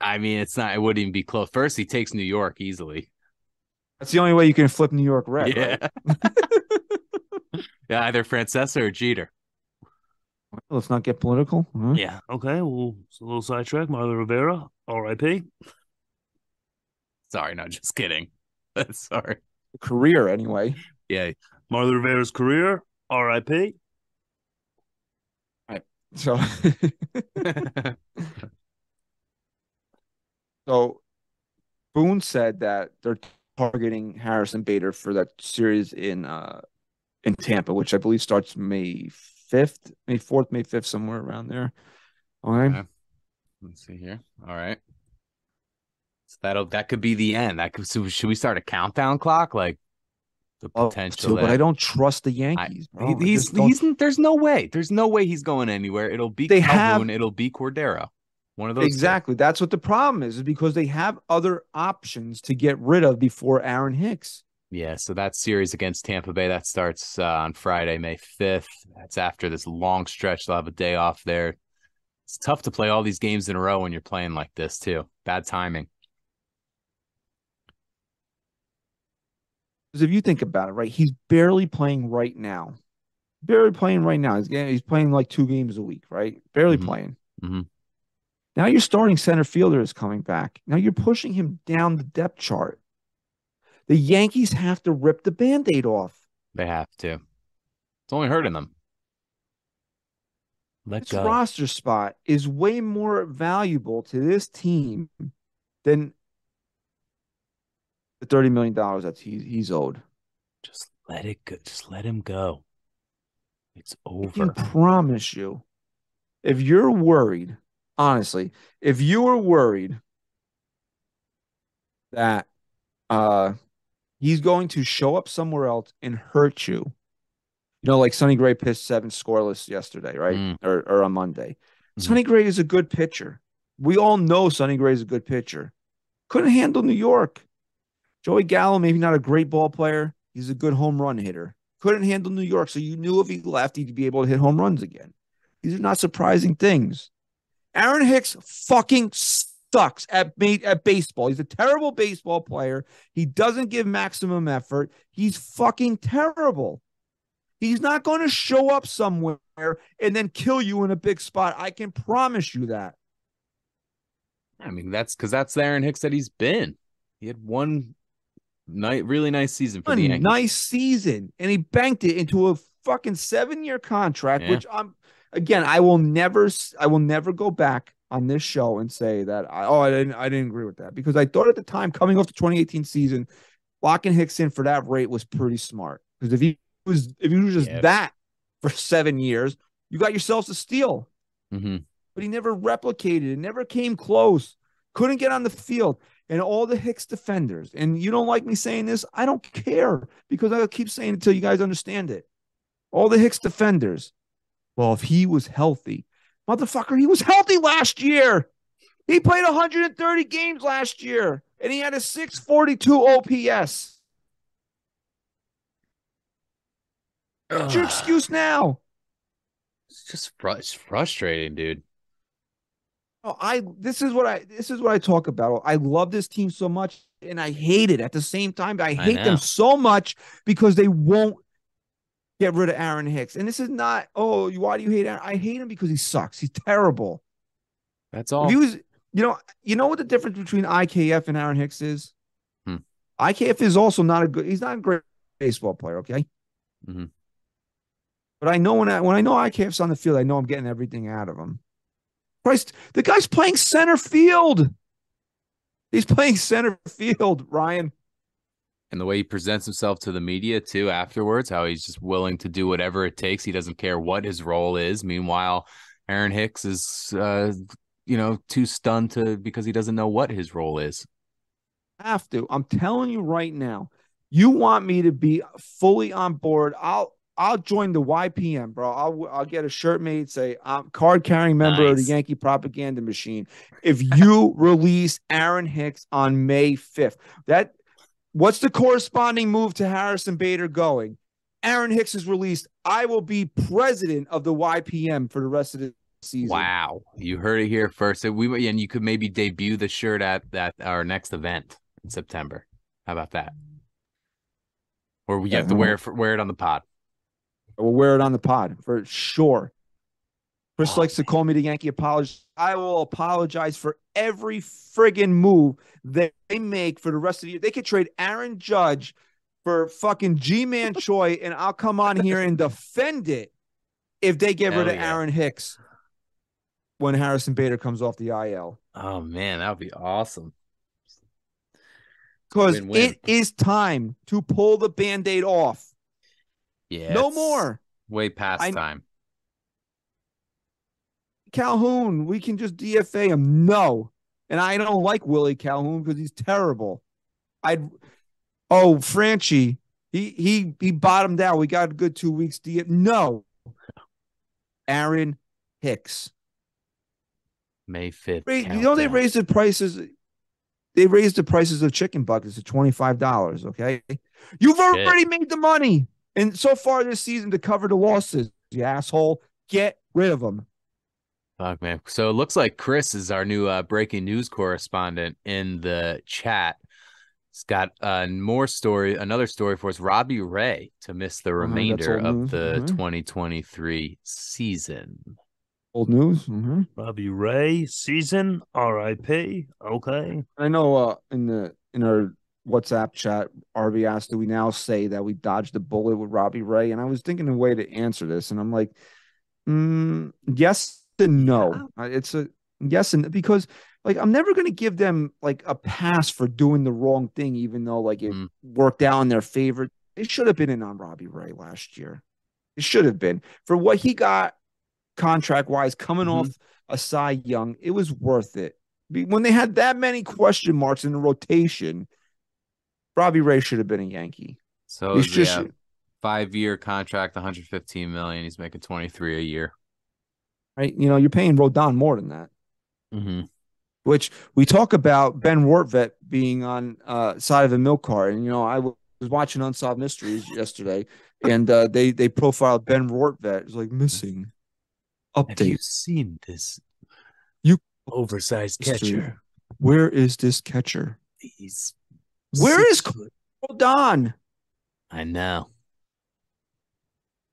I mean, it's not. It wouldn't even be close. First, he takes New York easily. That's the only way you can flip New York red. yeah. right? yeah, either Francesa or Jeter. Let's not get political. huh? Yeah. Okay. Well, it's a little sidetrack. Marly Rivera, R.I.P. Sorry, no, just kidding. Sorry. Career anyway. Yeah. Marly Rivera's career, R.I.P. So so Boone said that they're targeting Harrison Bader for that series in uh in Tampa, which I believe starts May fifth, May fourth, May fifth, somewhere around there. All right. Okay. Let's see here. All right. So that'll that could be the end. That could so should we start a countdown clock? Like the Love potential. to, but I don't trust the Yankees. I he's he's there's no way. There's no way he's going anywhere. It'll be They Calhoun, have- it'll be Cordero. One of those two. exactly. That's what the problem is, is because they have other options to get rid of before Aaron Hicks. Yeah, so that series against Tampa Bay that starts uh, on Friday, May 5th. That's after this long stretch. They'll have a day off there. It's tough to play all these games in a row when you're playing like this too. Bad timing. Because if you think about it, right, he's barely playing right now. Barely playing right now. He's getting, he's playing like two games a week, right? Barely Mhm. playing. Mhm. Now your starting center fielder is coming back. Now you're pushing him down the depth chart. The Yankees have to rip the band-aid off. They have to. It's only hurting them. Let This go. roster spot is way more valuable to this team than the $30 million that he's, he's owed. Just let it go. Just let him go. It's over. I can promise you, if you're worried, honestly, if you were worried that uh he's going to show up somewhere else and hurt you, you know, like Sonny Gray pitched seven scoreless yesterday, right? Mm. Or or on Monday. Mhm. Sonny Gray is a good pitcher. We all know Sonny Gray is a good pitcher. Couldn't handle New York. Joey Gallo, maybe not a great ball player. He's a good home run hitter. Couldn't handle New York. So you knew if he left, he'd be able to hit home runs again. These are not surprising things. Aaron Hicks fucking sucks at at baseball. He's a terrible baseball player. He doesn't give maximum effort. He's fucking terrible. He's not going to show up somewhere and then kill you in a big spot. I can promise you that. I mean, that's because that's the Aaron Hicks that he's been. He had one night, really nice season for A the Yankees. nice season, and he banked it into a fucking seven-year contract. Yeah. Which I'm again, I will never, I will never go back on this show and say that. I, oh, I didn't, I didn't agree with that because I thought at the time, coming off the 2018 season, locking Hicks in for that rate was pretty smart. Because if he was, if he was just Yeah. that for seven years, you got yourselves a steal. hmm but he never replicated it, never came close, couldn't get on the field. And all the Hicks defenders, and you don't like me saying this, I don't care because I'll keep saying it until you guys understand it. All the Hicks defenders. Well, if he was healthy, motherfucker, he was healthy last year. He played 130 games last year and he had a 642 OPS. What's your excuse now? It's just fru- it's frustrating, dude. Oh, I this is what I this is what I talk about. I love this team so much and I hate it at the same time. I hate know. them so much because they won't get rid of Aaron Hicks. And this is not, oh, why do you hate Aaron? I hate him because he sucks. He's terrible. That's all. If he was, you know, you know what the difference between IKF and Aaron Hicks is? Hmm. IKF is also not a good, he's not a great baseball player, okay? Mhm. But I know when I when I know IKF's on the field, I know I'm getting everything out of him. Christ, the guy's playing center field. He's playing center field, Ryan. And the way he presents himself to the media too afterwards, how he's just willing to do whatever it takes. He doesn't care what his role is. Meanwhile, Aaron Hicks is, uh, you know, too stunned to because he doesn't know what his role is. Have to. I'm telling you right now. You want me to be fully on board? I'll I'll join the YPM, bro. I'll I'll get a shirt made say I'm card carrying member of the Yankee propaganda machine. If you release Aaron Hicks on May 5th, that what's the corresponding move to Harrison Bader going? Aaron Hicks is released. I will be president of the YPM for the rest of the season. Wow, you heard it here first. And we and you could maybe debut the shirt at that our next event in September. How about that? Or we Yeah, have to wear it wear it on the pod. We'll wear it on the pod for sure. Chris likes to call me the Yankee apologist. I will apologize for every friggin' move that they make for the rest of the year. They could trade Aaron Judge for fucking Ji-Man Choi, and I'll come on here and defend it if they get rid Hell of yeah. Aaron Hicks when Harrison Bader comes off the IL. Oh man, that would be awesome. Because it is time to pull the band aid off. Yeah, no more. Way past I- time. Calhoun, we can just DFA him. No. And I don't like Willie Calhoun because he's terrible. I'd oh Franchy, he he he bottomed out. We got a good two weeks. DF. No. Aaron Hicks. May fifth. Ra- You know they raised the prices. They raised the prices of chicken buckets to twenty five dollars. Okay, you've already made the money, and so far this season to cover the losses. You asshole, get rid of them. Fuck man. So it looks like Chris is our new uh, breaking news correspondent in the chat. He's got uh, more story, another story for us. Robbie Ray to miss the Uh-huh, remainder old of news. the Mhm. 2023 season. Old news. Mm-hmm. Robbie Ray season R.I.P. Okay. I know uh in the in our WhatsApp chat, RB asked, do we now say that we dodged the bullet with Robbie Ray? And I was thinking a way to answer this, and I'm like, mm, yes and no. Uh, It's a yes and because like I'm never gonna give them like a pass for doing the wrong thing, even though like it Mm. worked out in their favor. It should have been in on Robbie Ray last year. It should have been for what he got contract wise coming Mhm. off a Cy Young. It was worth it. When they had that many question marks in the rotation, Robbie Ray should have been a Yankee. So He's just yeah, five year contract, 115 million. He's making 23 a year. Right. You know, you're paying Rodon more than that. Mm-hmm. Which we talk about Ben Rortvedt being on uh side of a milk cart, and you know I was watching Unsolved Mysteries yesterday, and uh, they they profiled Ben Rortvedt. It's like missing Have you update. seen this? You- oversized History. catcher. Where is this catcher? He's Where is Rodon? I know.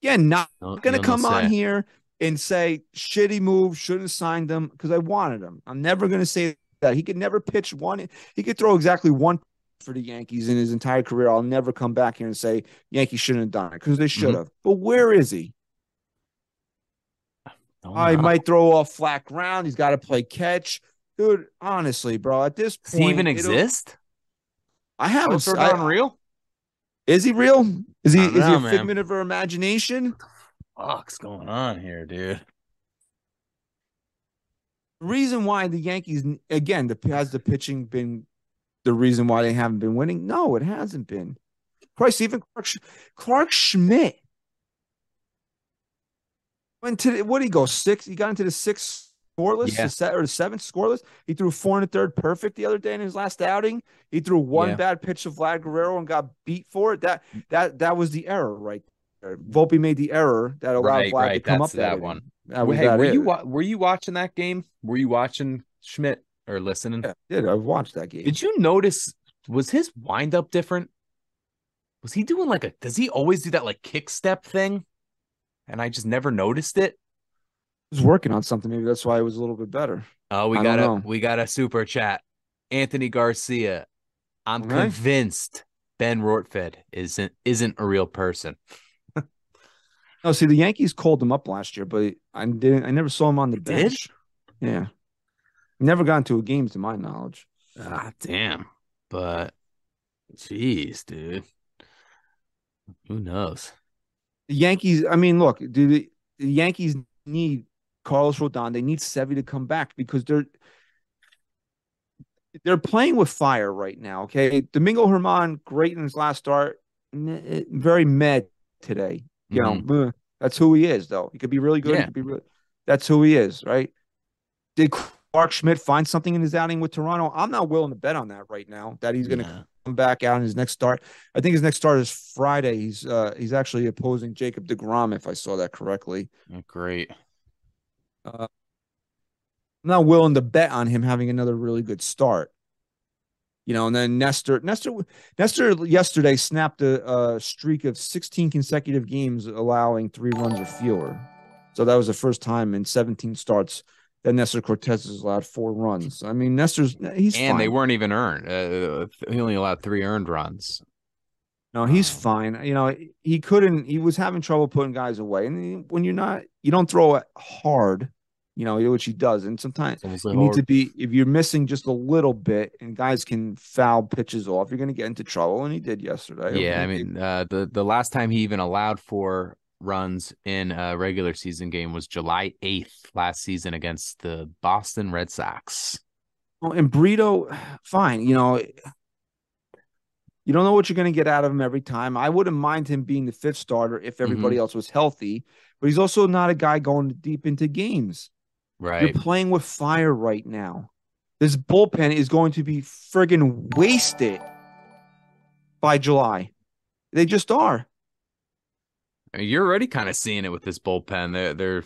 Again, not No- gonna no, no come on here and say shitty move, shouldn't have signed him because I wanted him. I'm never gonna say that. He could never pitch one. He could throw exactly one for the Yankees in his entire career. I'll never come back here and say Yankees shouldn't have done it because they should mm-hmm. have. But where is he? Oh, know. might throw off flat ground. He's got to play catch, dude. Honestly, bro, at this Does point, he even exist? I haven't. Oh, I- real? Is he real? Is he? Is don't he a man. figment of our imagination? Fuck's going on here, dude? Reason why the Yankees again the has the pitching been the reason why they haven't been winning? No, it hasn't been. Christ, even Clarke, Sch- Clarke Schmidt went to the, what did he go six? He got into the six scoreless, Yeah. the se- or the seventh scoreless. He threw four and a third perfect the other day in his last outing. He threw one Yeah. bad pitch to Vlad Guerrero and got beat for it. That that that was the error right there. Volpe made the error that allowed Right, Vlad to come that's up that inning. one. That was hey, that were it. you wa- were you watching that game? Were you watching Schmidt or listening? Yeah, I did. I watched that game. Did you notice? Was his windup different? Was he doing like a? Does he always do that like kick step thing? And I just never noticed it. I was working on something. Maybe that's why it was a little bit better. Oh, we I got a know. we got a super chat. Anthony Garcia. I'm Okay. convinced Ben Rortvedt isn't isn't a real person. No, see, the Yankees called him up last year, but I didn't. I never saw him on the bench. Yeah, never got into a game, to my knowledge. Ah, damn. But, jeez, dude. Who knows? The Yankees. I mean, look, do the, the Yankees need Carlos Rodon? They need Sevy to come back because they're they're playing with fire right now. Okay, Domingo Germán, great in his last start, very mad today. You know, uh, that's who he is, though. He could be really good. He could be really. That's who he is, right? Did Clarke Schmidt find something in his outing with Toronto? I'm not willing to bet on that right now. That he's going to Nah. come back out in his next start. I think his next start is Friday. He's uh he's actually opposing Jacob deGrom, if I saw that correctly. Yeah, Great. I'm not willing to bet on him having another really good start. You know, and then Nestor, Nestor, Nestor yesterday snapped a, a streak of 16 consecutive games allowing three runs or fewer. So that was the first time in 17 starts that Nestor Cortes has allowed four runs. I mean, Nestor's he's and they weren't even earned. Uh, he only allowed three earned runs. No, he's fine. You know, he couldn't. He was having trouble putting guys away, and when you're not, you don't throw it hard. You know, which he does, and sometimes you need to be if you're missing just a little bit, and guys can foul pitches off. You're going to get into trouble, and he did yesterday. Yeah, I mean, uh, the the last time he even allowed four runs in a regular season game was July eighth last season against the Boston Red Sox. Well, and Brito, fine. You know, you don't know what you're going to get out of him every time. I wouldn't mind him being the fifth starter if everybody Mm-hmm. else was healthy, but he's also not a guy going deep into games. Right. You're playing with fire right now. This bullpen is going to be friggin' wasted by July. They just are. I mean, You're already kind of seeing it with this bullpen. They're they're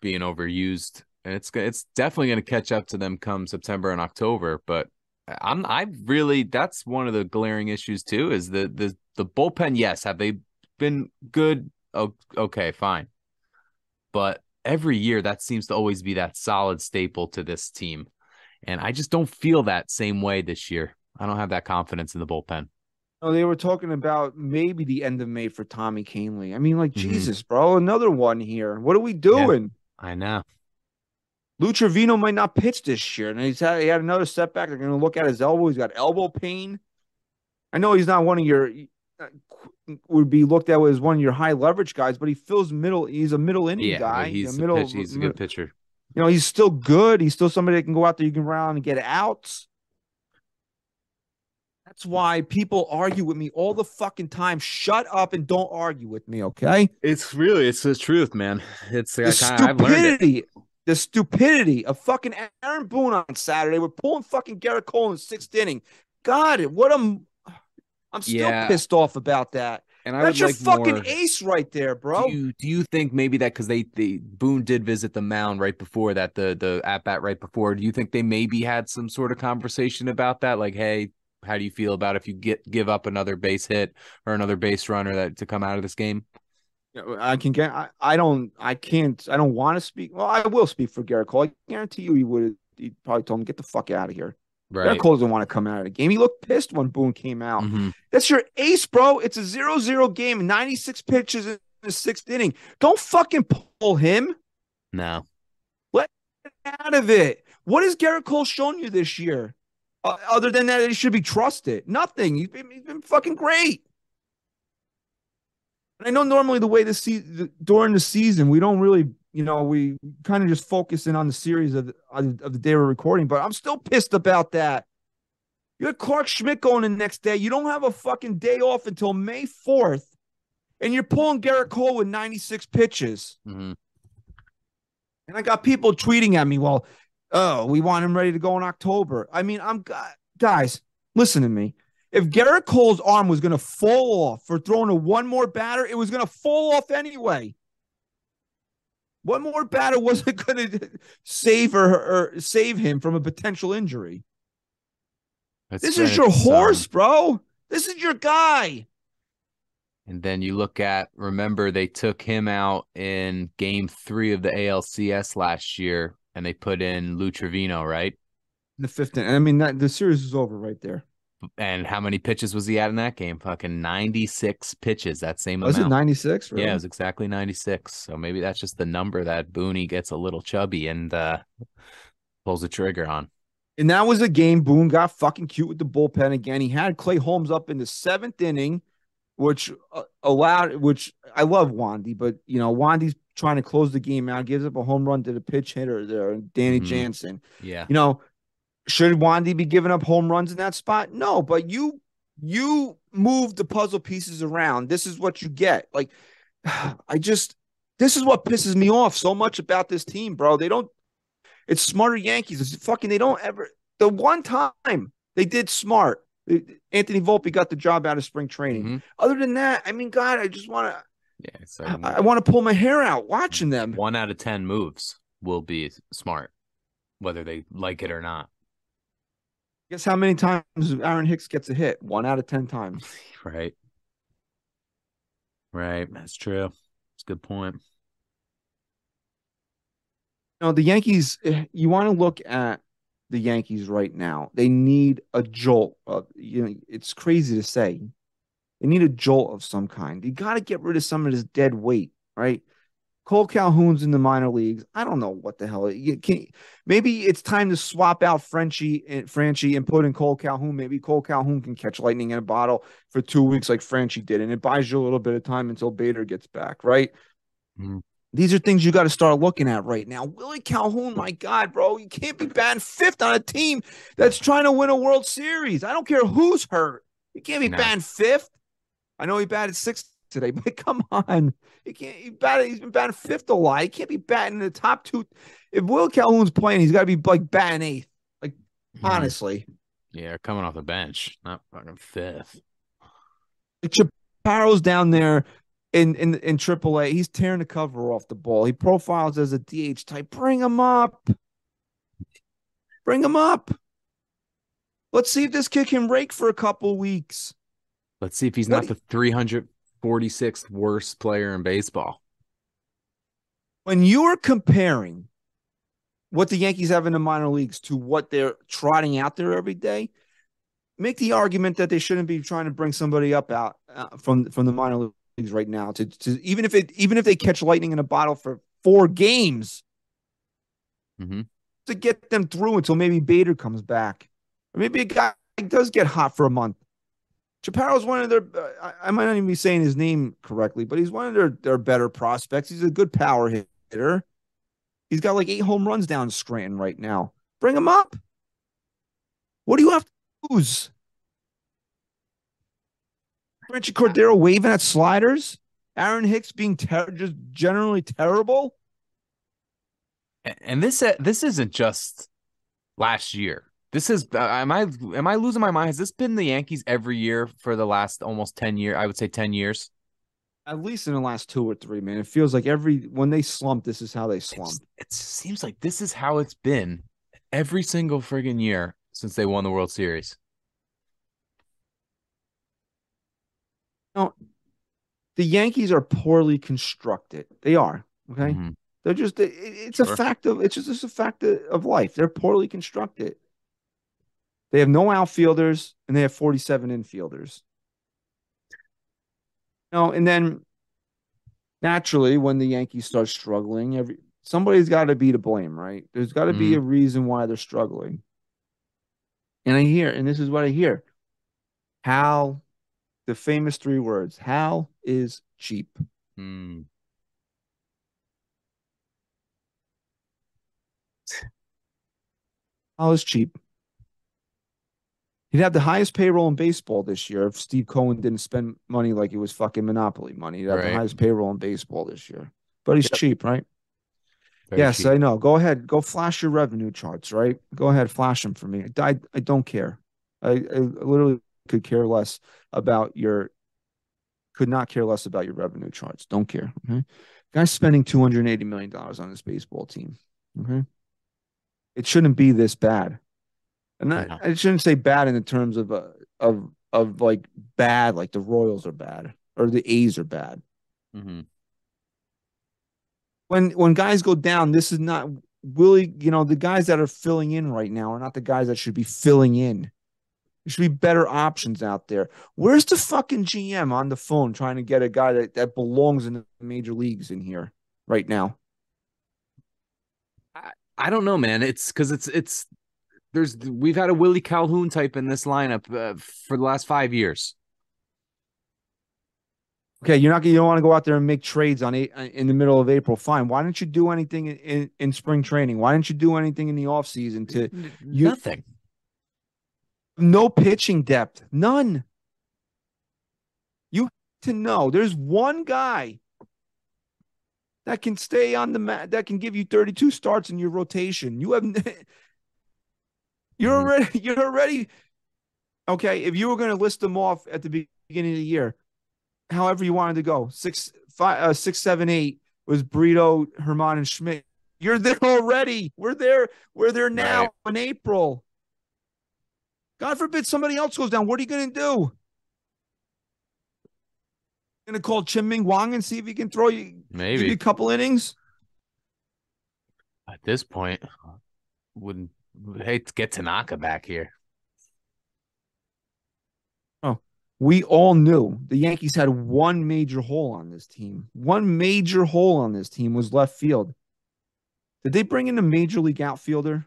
being overused, and it's it's definitely going to catch up to them come September and October. But I'm I really that's one of the glaring issues too. Is the the the bullpen? Yes, have they been good? Oh, okay, fine. But every year that seems to always be that solid staple to this team, and I just don't feel that same way this year. I don't have that confidence in the bullpen. Oh, they were talking about maybe the end of May for Tommy Kahnle. I mean, like, Mhm. Jesus, bro, another one here. What are we doing? I know. Lou Trivino might not pitch this year, and he's had, he had another setback. They're going to look at his elbow. He's got elbow pain. I know he's not one of your Uh, would be looked at as one of your high leverage guys, but he fills middle. He's a middle inning Yeah, guy. he's a a middle. pitch, he's a good pitcher. You know, he's still good. He's still somebody that can go out there. You can run and get outs. That's why people argue with me all the fucking time. Shut up and don't argue with me, okay? It's really it's the truth, man. It's The I kinda, I've learned it. stupidity, the stupidity of fucking Aaron Boone on Saturday. We're pulling fucking Gerrit Cole in the sixth inning. God, it what a I'm still Yeah. pissed off about that. And I That's would your like fucking more. ace right there, bro. Do you do you think maybe that because they the Boone did visit the mound right before that the the at bat right before? Do you think they maybe had some sort of conversation about that? Like, hey, how do you feel about if you get give up another base hit or another base runner that to come out of this game? I can get. I, I don't. I can't. I don't want to speak. Well, I will speak for Gerrit Cole. I guarantee you, he would. He probably told him, "Get the fuck out of here." Gerrit Right. Cole doesn't want to come out of the game. He looked pissed when Boone came out. Mhm. That's your ace, bro. It's a zero-zero game. Ninety-six pitches in the sixth inning. Don't fucking pull him No. Let out of it. What has Gerrit Cole shown you this year? Uh, other than that, he should be trusted. Nothing. He's been, he's been fucking great. And I know normally the way the season during the season we don't really, you know, we kind of just focus in on the series of the, of the day we're recording. But I'm still pissed about that. You had Clarke Schmidt going the next day. You don't have a fucking day off until May 4th, and you're pulling Gerrit Cole with 96 pitches. Mhm. And I got people tweeting at me, well, oh, we want him ready to go in October. I mean, I'm guys, listen to me. If Gerrit Cole's arm was going to fall off for throwing a one more batter, it was going to fall off anyway. One more batter wasn't going to save or, or save him from a potential injury. It's- This is your um, horse, bro. This is your guy. And then you look at remember they took him out in game three of the ALCS last year and they put in Lou Trivino, right? In the fifth. I mean, that, the series is over right there. And how many pitches was he at in that game? Fucking 96 pitches, that same Was it amount. 96? Yeah, it was exactly 96. So maybe that's just the number that Booney gets a little chubby and uh pulls the trigger on. And that was a game Boone got fucking cute with the bullpen again. He had Clay Holmes up in the seventh inning, which uh, allowed, which I love Wandy, but you know, Wandy's trying to close the game out, gives up a home run to the pitch hitter there, Danny Mhm. Jansen. Yeah. You know, should Wandy be giving up home runs in that spot? No, but you you move the puzzle pieces around. This is what you get. Like I just this is what pisses me off so much about this team, bro. They don't. It's smarter Yankees. It's fucking. They don't ever. The one time they did smart, Anthony Volpe got the job out of spring training. Mhm. Other than that, I mean, God, I just want to. Yeah, I, I want to pull my hair out watching them. one out of ten moves will be smart, whether they like it or not. Guess how many times Aaron Hicks gets a hit? One out of ten times. Right. Right. That's true. That's a good point. You know, the Yankees. eh, You want to look at the Yankees right now. They need a jolt. Of, you know, it's crazy to say. They need a jolt of some kind. You got to get rid of some of this dead weight, right? Cole Calhoun's in the minor leagues. I don't know what the hell. You can maybe it's time to swap out Frenchie and Franchy and put in Cole Calhoun. Maybe Cole Calhoun can catch lightning in a bottle for two weeks like Franchy did, and it buys you a little bit of time until Bader gets back, right? Mhm. These are things you got to start looking at right now. Willie Calhoun, my God, bro, you can't be batting fifth on a team that's trying to win a World Series. I don't care who's hurt. You can't be No. batting fifth. I know he batted sixth today, but come on. He can't he batted, he's been batting fifth a lot. He can't be batting in the top two. If Will Calhoun's playing, he's got to be like batting eighth. Mhm. Honestly. Yeah, coming off the bench, not fucking fifth. Like Chaparro's down there in in in AAA. He's tearing the cover off the ball. He profiles as a DH type. Bring him up. Bring him up. Let's see if this kid can rake for a couple weeks. Let's see if he's What not the 346th worst player in baseball. When you are comparing what the Yankees have in the minor leagues to what they're trotting out there every day, make the argument that they shouldn't be trying to bring somebody up out uh, from from the minor leagues right now to, to even if it even if they catch lightning in a bottle for four games Mhm. to get them through until maybe Bader comes back or maybe a guy does get hot for a month. Chaparro's one of their I, I might not even be saying his name correctly, but he's one of their their better prospects. He's a good power hitter. He's got like eight home runs down Scranton right now. Bring him up. What do you have to lose? Franchy Cordero waving at sliders. Aaron Hicks being ter- just generally terrible. And this uh, this isn't just last year. This is uh, am I am I losing my mind? Has this been the Yankees every year for the last almost 10 years? I would say 10 years. At least in the last two or three, man. It feels like every when they slump, this is how they slump. It's, it seems like this is how it's been every single friggin' year since they won the World Series. No, the Yankees are poorly constructed. They are. Okay. Mhm. They're just it- it's a fact of it's just it's a fact of, of life. They're poorly constructed. They have no outfielders and they have 47 infielders. No, and then naturally when the Yankees start struggling, every somebody's got to be to blame, right? There's got to be a reason why they're struggling. And I hear, and this is what I hear. Hal, the famous three words, Hal is cheap. Hmm. Hal is cheap. He'd have the highest payroll in baseball this year if Steve Cohen didn't spend money like it was fucking monopoly money. He'd have the highest payroll in baseball this year. But he's Yep. cheap, right? Very yes, cheap. I know. Go ahead. Go flash your revenue charts, right? Go ahead, flash them for me. I, I don't care. I, I literally could care less about your could not care less about your revenue charts. Don't care. Okay. Guy's spending $280 million on this baseball team. Okay. It shouldn't be this bad. And I, No. I shouldn't say bad in the terms of uh, of of like bad, like the Royals are bad or the A's are bad Mhm. when when guys go down, this is not Willie. You know, the guys that are filling in right now are not the guys that should be filling in. There should be better options out there. Where's the fucking GM on the phone trying to get a guy that, that belongs in the major leagues in here right now? I don't know, man. It's because it's it's there's we've had a Willie Calhoun type in this lineup uh, for the last five years. Okay, you're not you don't want to go out there and make trades on eight, in the middle of April. Fine. Why didn't you do anything in, in, in spring training? Why didn't you do anything in the offseason to you- Nothing. no pitching depth? None. You have to know there's one guy that can stay on the mat that can give you 32 starts in your rotation. You have you're Mhm. already you're already okay. If you were going to list them off at the beginning of the year, however you wanted to go, six, five, uh, six, seven, eight was Brito, Germán, and Schmidt. You're there already. We're there. We're there now Right. in April. God forbid somebody else goes down. What are you going to do? Going to call Chien-Ming Wang and see if he can throw you, maybe you a couple innings? at this point, wouldn't would hate to get Tanaka back here. Oh, we all knew the Yankees had one major hole on this team. One major hole on this team was left field. Did they bring in a major league outfielder?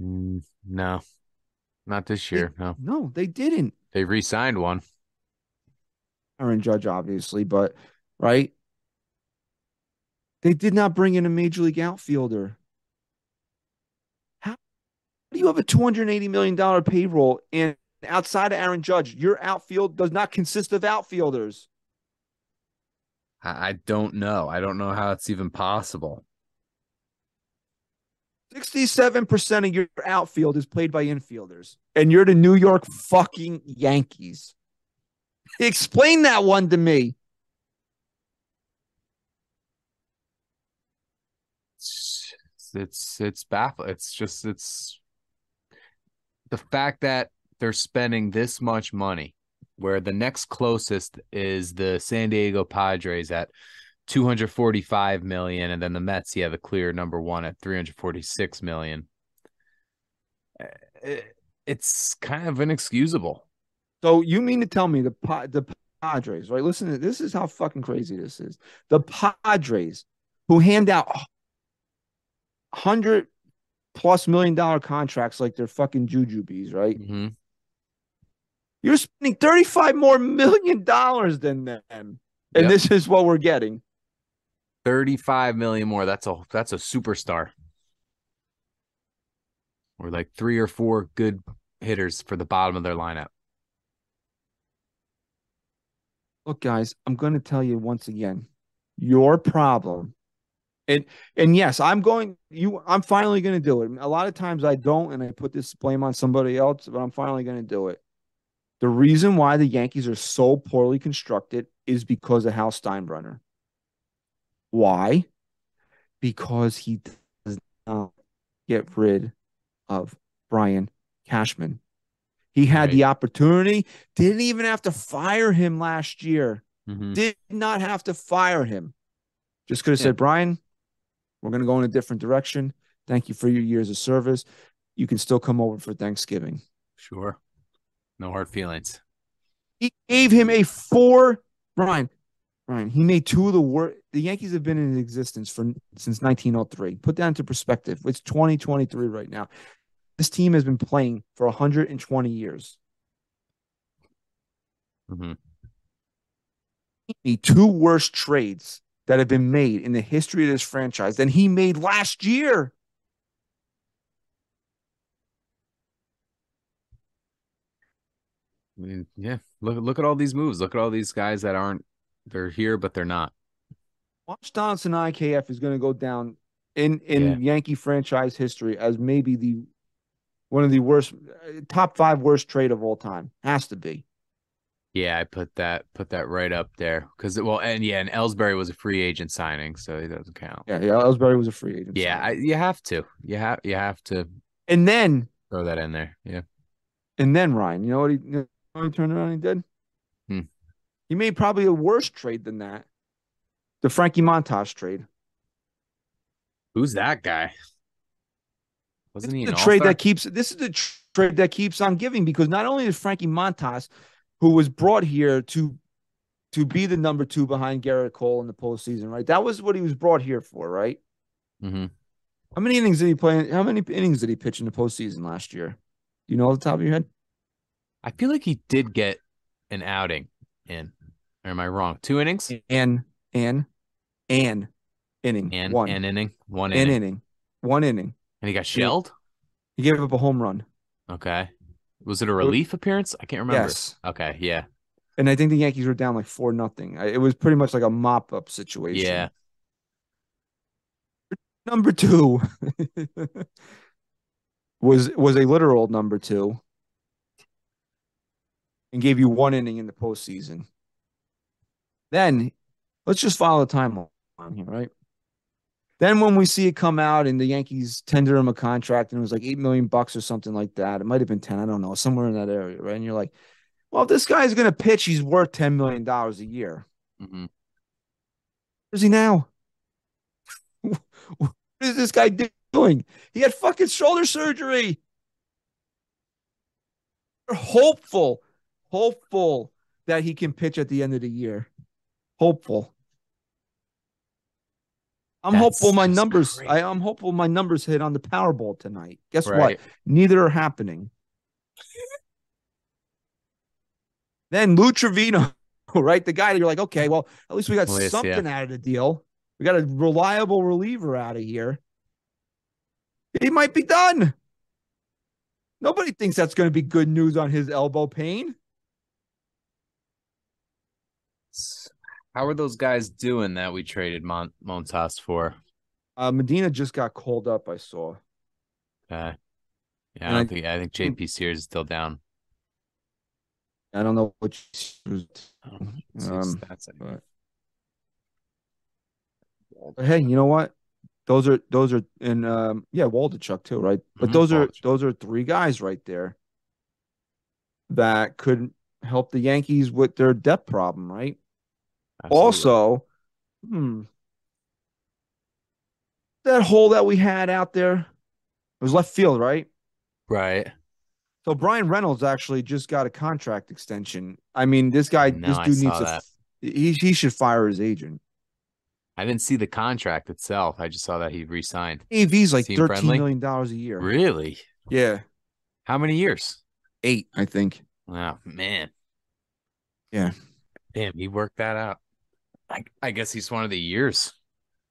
Mm, no, not this year. No, No, they didn't. they re-signed one. Aaron Judge, obviously, but right? They did not bring in a major league outfielder. Do you have a $280 million payroll and outside of Aaron Judge, your outfield does not consist of outfielders? I, I don't know. I don't know how it's even possible. 67% of your outfield is played by infielders, and you're the New York fucking Yankees. Explain that one to me. It's it's it's baffling. It's just it's the fact that they're spending this much money, where the next closest is the San Diego Padres at 245 million, and then the Mets, yeah, the clear number one at 346 million. Uh, It's kind of inexcusable. So you mean to tell me the the Padres, right? Listen, this is how fucking crazy this is. The Padres, who hand out hundred plus million dollar contracts like they're fucking jujubes, right? Mhm. You're spending thirty five more million dollars than them, and Yep. this is what we're getting. 35 million more. That's a that's a superstar. Or like three or four good hitters for the bottom of their lineup. Look, guys, I'm going to tell you once again, your problem. And and yes, I'm going you I'm finally going to do it. A lot of times I don't and I put this blame on somebody else, but I'm finally going to do it. The reason why the Yankees are so poorly constructed is because of Hal Steinbrenner. Why? Because he does not get rid of Brian Cashman. He had Right. the opportunity, didn't even have to fire him last year. Mhm. Did not have to fire him. Just could have Yeah. said, Brian, we're going to go in a different direction. Thank you for your years of service. You can still come over for Thanksgiving. Sure. No hard feelings. He gave him a four. Brian, Brian, he made two of the worst. The Yankees have been in existence for since 1903. Put that into perspective. It's 2023 right now. This team has been playing for 120 years. hmm The two worst trades that have been made in the history of this franchise than he made last year. I mean, yeah. Look look at all these moves. Look at all these guys that aren't they're here, but they're not. Josh Donaldson IKF is going to go down in in Yankee franchise history as maybe the one of the worst uh, top five worst trade of all time. Has to be. Yeah, I put that put that right up there. Cause well, and yeah, and Ellsbury was a free agent signing, so he doesn't count. Yeah, yeah. Ellsbury was a free agent. Yeah, I, you have to. You have you have to and then throw that in there. Yeah. and then Ryan, you know what he, you know he turned around and did? Hmm. He made probably a worse trade than that. The Frankie Montas trade. Who's that guy? Wasn't he the trade that keeps this is the trade that keeps on giving because not only is Frankie Montas, who was brought here to to be the number two behind Gerrit Cole in the postseason, right? That was what he was brought here for, right? Mm-hmm. How many innings did he play? How many innings did he pitch in the postseason last year? Do you know off the top of your head? I feel like he did get an outing in. Or am I wrong? Two innings? And and and inning And one an inning? One an inning. inning one inning. And he got shelled? He gave up a home run. Okay. Was it a relief appearance? I can't remember. Yes. Okay, yeah. and I think the Yankees were down like four nothing. It was pretty much like a mop up situation. Yeah. Number two was was a literal number two, and gave you one inning in the postseason. Then let's just follow the timeline here, right? Then when we see it come out and the Yankees tender him a contract and it was like eight million bucks or something like that, it might have been ten, I don't know, somewhere in that area, right? And you're like, well, if this guy's gonna pitch, he's worth ten million dollars a year. hmm Where's he now? what is this guy doing? He had fucking shoulder surgery. We're hopeful, hopeful that he can pitch at the end of the year. Hopeful. I'm That's hopeful my numbers. I, I'm hopeful my numbers hit on the Powerball tonight. Guess what? Neither are happening. then Lou Trivino, right? The guy that you're like, okay, well, at least we got yes, something out of the deal. We got a reliable reliever out of here. He might be done. Nobody thinks that's going to be good news on his elbow pain. How are those guys doing that we traded Mon- Montas for? Uh, Medina just got called up. I saw. Uh, yeah, I don't I- think I think JP Sears is still down. I don't know which. Oh, let's Um, stats I- but- But hey, you know what? Those are those are and um yeah, Waldichuk too, right? But Mhm, those are those are three guys right there that could help the Yankees with their depth problem, right? Absolutely. Also, hmm, that hole that we had out there it was left field, right? right? So Bryan Reynolds actually just got a contract extension. I mean, this guy, No, this dude needs to. He he should fire his agent. I didn't see the contract itself. I just saw that he re-signed. AV's like Team thirteen friendly? million dollars a year. Really? Yeah, How many years? eight, I think. Oh man. Yeah. Damn, he worked that out. I, I guess he's one of the years.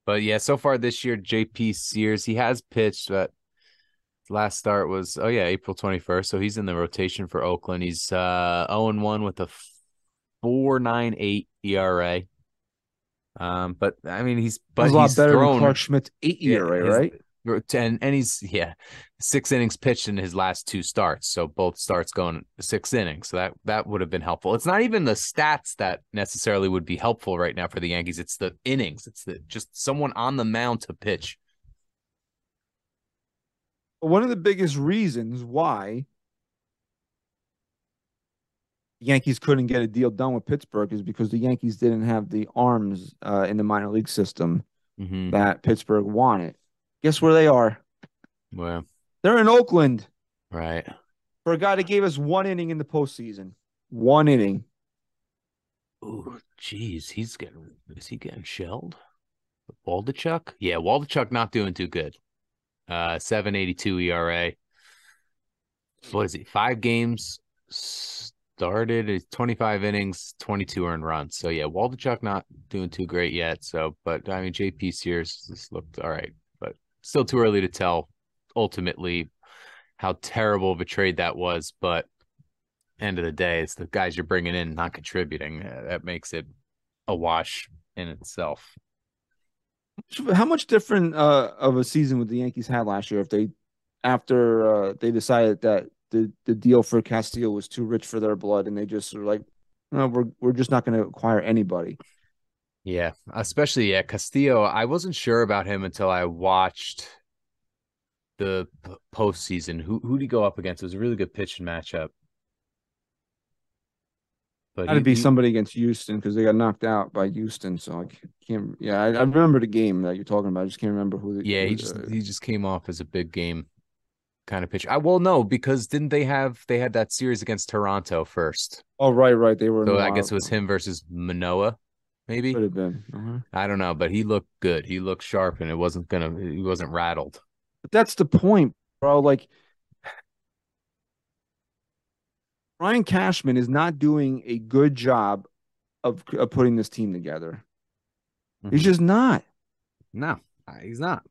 But yeah, so far this year, JP Sears, he has pitched, but last start was oh yeah, April 21st. So he's in the rotation for Oakland. He's uh 0-1 with a 4.98 ERA. Um, but I mean he's but a lot he's better thrown than Clarke Schmidt's eight Yeah, ERA, his- right? And and he's yeah six innings pitched in his last two starts. So both starts going six innings. So that that would have been helpful. It's not even the stats that necessarily would be helpful right now for the yankees. It's the innings. It's the just someone on the mound to pitch. One of the biggest reasons why Yankees couldn't get a deal done with Pittsburgh is because the Yankees didn't have the arms uh, in the minor league system mm-hmm. that Pittsburgh wanted. Guess where they are? well They're in Oakland. Right. For a guy that gave us one inning in the postseason. One inning. Oh, jeez he's getting is he getting shelled? Waldichuk? Yeah Waldichuk not doing too good. Uh 782 ERA what is he? Five games started. 25 innings 22 earned runs. So yeah Waldichuk not doing too great yet. So but I mean JP Sears looked all right still too early to tell ultimately how terrible of a trade that was but end of the day it's the guys you're bringing in not contributing uh, that makes it a wash in itself How much different uh, of a season would the Yankees had last year if they, after uh, they decided that the, the deal for Castillo was too rich for their blood and they just were like, no, we're we're just not going to acquire anybody. Yeah, especially yeah, Castillo. I wasn't sure about him until I watched the p- postseason. Who who did he go up against? It was a really good pitching matchup. But Had to he- be he- somebody against Houston because they got knocked out by Houston. So I can't. Yeah, I, I remember the game that you're talking about. I just can't remember who. The, Yeah, who he the- just he just came off as a big game kind of pitcher. I well no because didn't they have they had that series against Toronto first? oh, right, right. They were. So I guess it was him versus Manoah, maybe. Could have been. Uh-huh. I don't know, but he looked good. He looked sharp, and it wasn't gonna. He wasn't rattled. But that's the point, bro. Like Ryan Cashman is not doing a good job of, of putting this team together. He's Mhm. just not. No, he's not.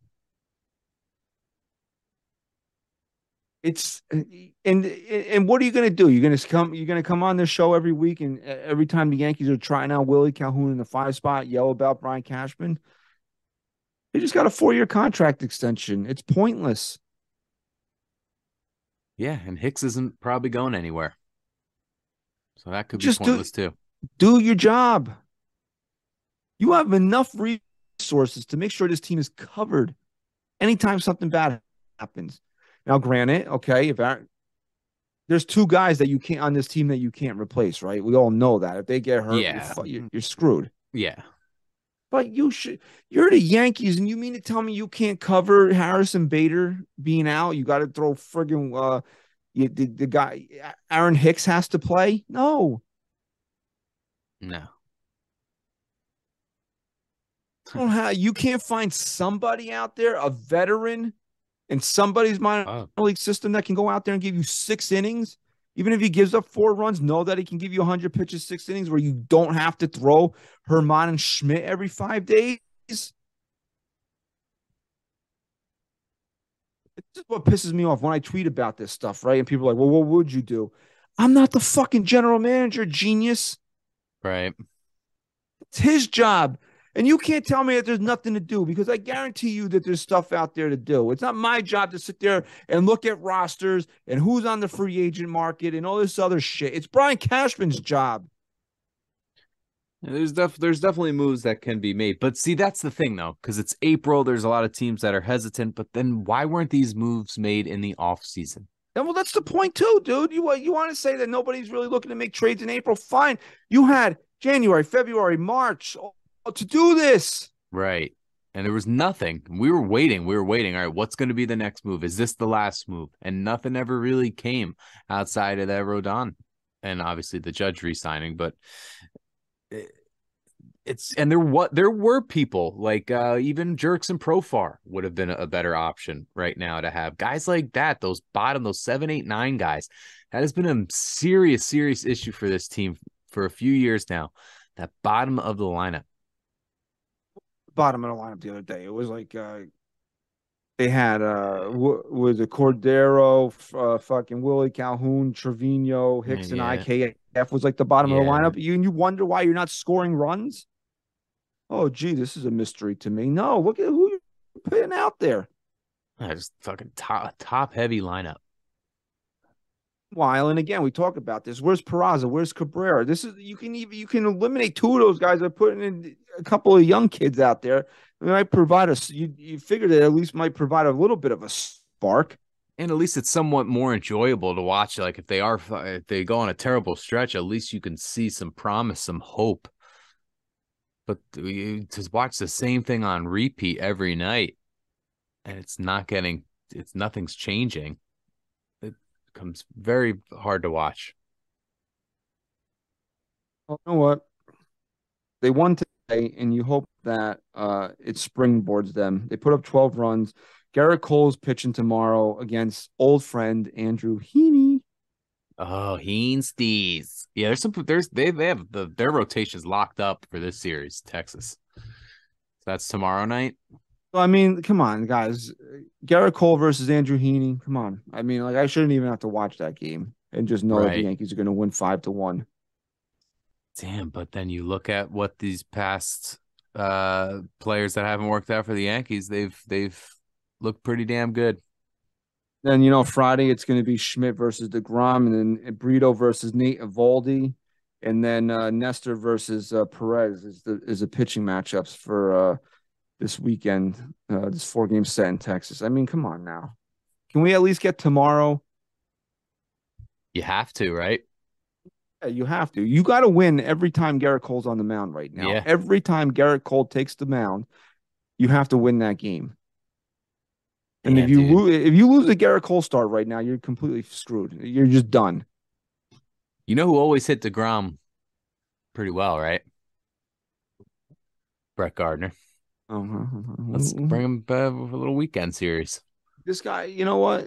It's and and what are you going to do? You're going to come. You're going to come on this show every week, and every time the Yankees are trying out Willie Calhoun in the five spot, yell about Brian Cashman. They just got a four year contract extension. It's pointless. Yeah, and Hicks isn't probably going anywhere. So that could be Just do- pointless too. Do your job. You have enough resources to make sure this team is covered anytime something bad happens. Now, granted, okay, if Aaron, there's two guys that you can't on this team that you can't replace, right? We all know that if they get hurt, Yeah. you're, you're, you're screwed. Yeah. But you should. You're the Yankees, and you mean to tell me you can't cover Harrison Bader being out? You got to throw friggin' uh, you, the, the guy Aaron Hicks has to play. No, No. Have, you can't find somebody out there, a veteran, in somebody's minor league system that can go out there and give you six innings. Even if he gives up four runs, know that he can give you 100 pitches, six innings, where you don't have to throw Germán and Schmidt every five days. This is what pisses me off when I tweet about this stuff, right? And people are like, well, what would you do? I'm not the fucking general manager, genius. Right. It's his job. And you can't tell me that there's nothing to do because I guarantee you that there's stuff out there to do. It's not my job to sit there and look at rosters and who's on the free agent market and all this other shit. It's Brian Cashman's job. There's def- there's definitely moves that can be made. But see, that's the thing though, because it's April. There's a lot of teams that are hesitant. But then why weren't these moves made in the off season? And well, that's the point too, dude. You uh, you want to say that nobody's really looking to make trades in April? Fine. You had January, February, March to do this. Right. And there was nothing. We were waiting. We were waiting. All right, what's going to be the next move? Is this the last move? And nothing ever really came outside of that Rodon and obviously the judge re-signing. But it- it's and there what there were people like uh even Jurickson Profar would have been a better option right now to have guys like that. Those bottom, those seven, eight, nine guys. That has been a serious, serious issue for this team for a few years now. That bottom of the lineup. Bottom of the lineup the other day. It was like uh they had uh w- was a Cordero, uh, fucking Willie Calhoun, Trevino, Hicks, Yeah. and IKF was like the bottom of the lineup. You and you wonder why you're not scoring runs. Oh, gee, this is a mystery to me. No, look at who you're putting out there. Yeah, just fucking top top heavy lineup. While and again, we talk about this. Where's Peraza? Where's Cabrera? This is you can even you can eliminate two of those guys by putting in a couple of young kids out there. It might provide us. You you figure that at least might provide a little bit of a spark. And at least it's somewhat more enjoyable to watch. Like if they are if they go on a terrible stretch, at least you can see some promise, some hope. But you to watch the same thing on repeat every night, and it's not getting it's nothing's changing. It becomes very hard to watch. Well, you know what? They won today, and you hope that uh, it springboards them. They put up 12 runs. Gerrit Cole's pitching tomorrow against old friend Andrew Heaney. Oh, Heenstees. Yeah, there's some there's they they have the their rotations locked up for this series, Texas. So that's tomorrow night. So, I mean, come on, guys. Gerrit Cole versus Andrew Heaney. Come on. I mean, like, I shouldn't even have to watch that game and just know that the Yankees are going to win five to one. Damn, but then you look at what these past uh players that haven't worked out for the Yankees, they've they've looked pretty damn good. Then, you know, Friday it's going to be Schmidt versus DeGrom, and then Brito versus Nate Eovaldi, and then uh, Nestor versus uh, Perez is the is the pitching matchups for uh, this weekend. Uh, this four game set in Texas. I mean, come on now, can we at least get tomorrow? You have to, right? Yeah, you have to. You got to win every time Gerrit Cole's on the mound right now. Yeah. Every time Gerrit Cole takes the mound, you have to win that game. And Yeah, if you dude. lo- if you lose the Gerrit Cole start right now, you're completely screwed. You're just done. You know who always hit the DeGrom pretty well, right? Brett Gardner. Uh-huh. Let's bring him uh, for a little weekend series. this guy. You know what?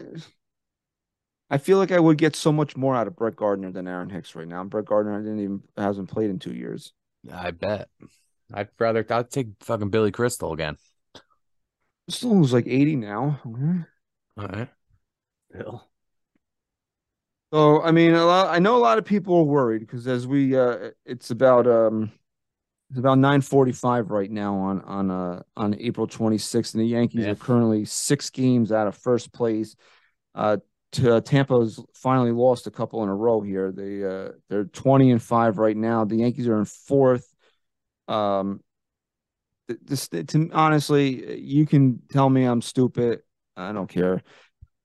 I feel like I would get so much more out of Brett Gardner than Aaron Hicks right now. Brett Gardner didn't even hasn't played in two years. I bet. I'd rather I'd take fucking Billy Crystal again. Still was like eighty now. Okay. All right. Bill. So I mean, a lot. I know a lot of people are worried because as we, uh, it's about um, it's about nine forty five right now on on uh on April twenty sixth, and the Yankees Yeah. are currently six games out of first place. Uh, to, uh, Tampa's finally lost a couple in a row here. They uh they're twenty and five right now. The Yankees are in fourth. Um, this to honestly, you can tell me I'm stupid. I don't care.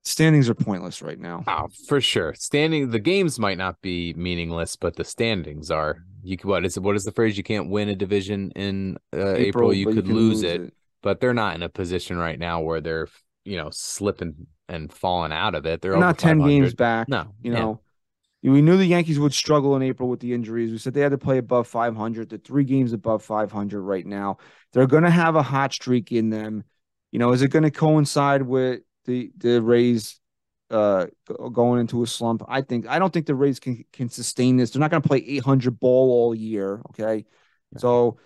Standings are pointless right now. Oh, for sure. Standing the games might not be meaningless, but the standings are. You what is what is the phrase? You can't win a division in uh, April. You could can lose, it, but they're not in a position right now where they're you know slipping and falling out of it. They're They're not 10 games back. No, You yeah. know, we knew the Yankees would struggle in April with the injuries. We said they had to play above 500. They're three games above 500 right now. They're going to have a hot streak in them. You know, is it going to coincide with the the Rays uh going into a slump? I think I don't think the Rays can can sustain this. They're not going to play 800 ball all year. Okay, so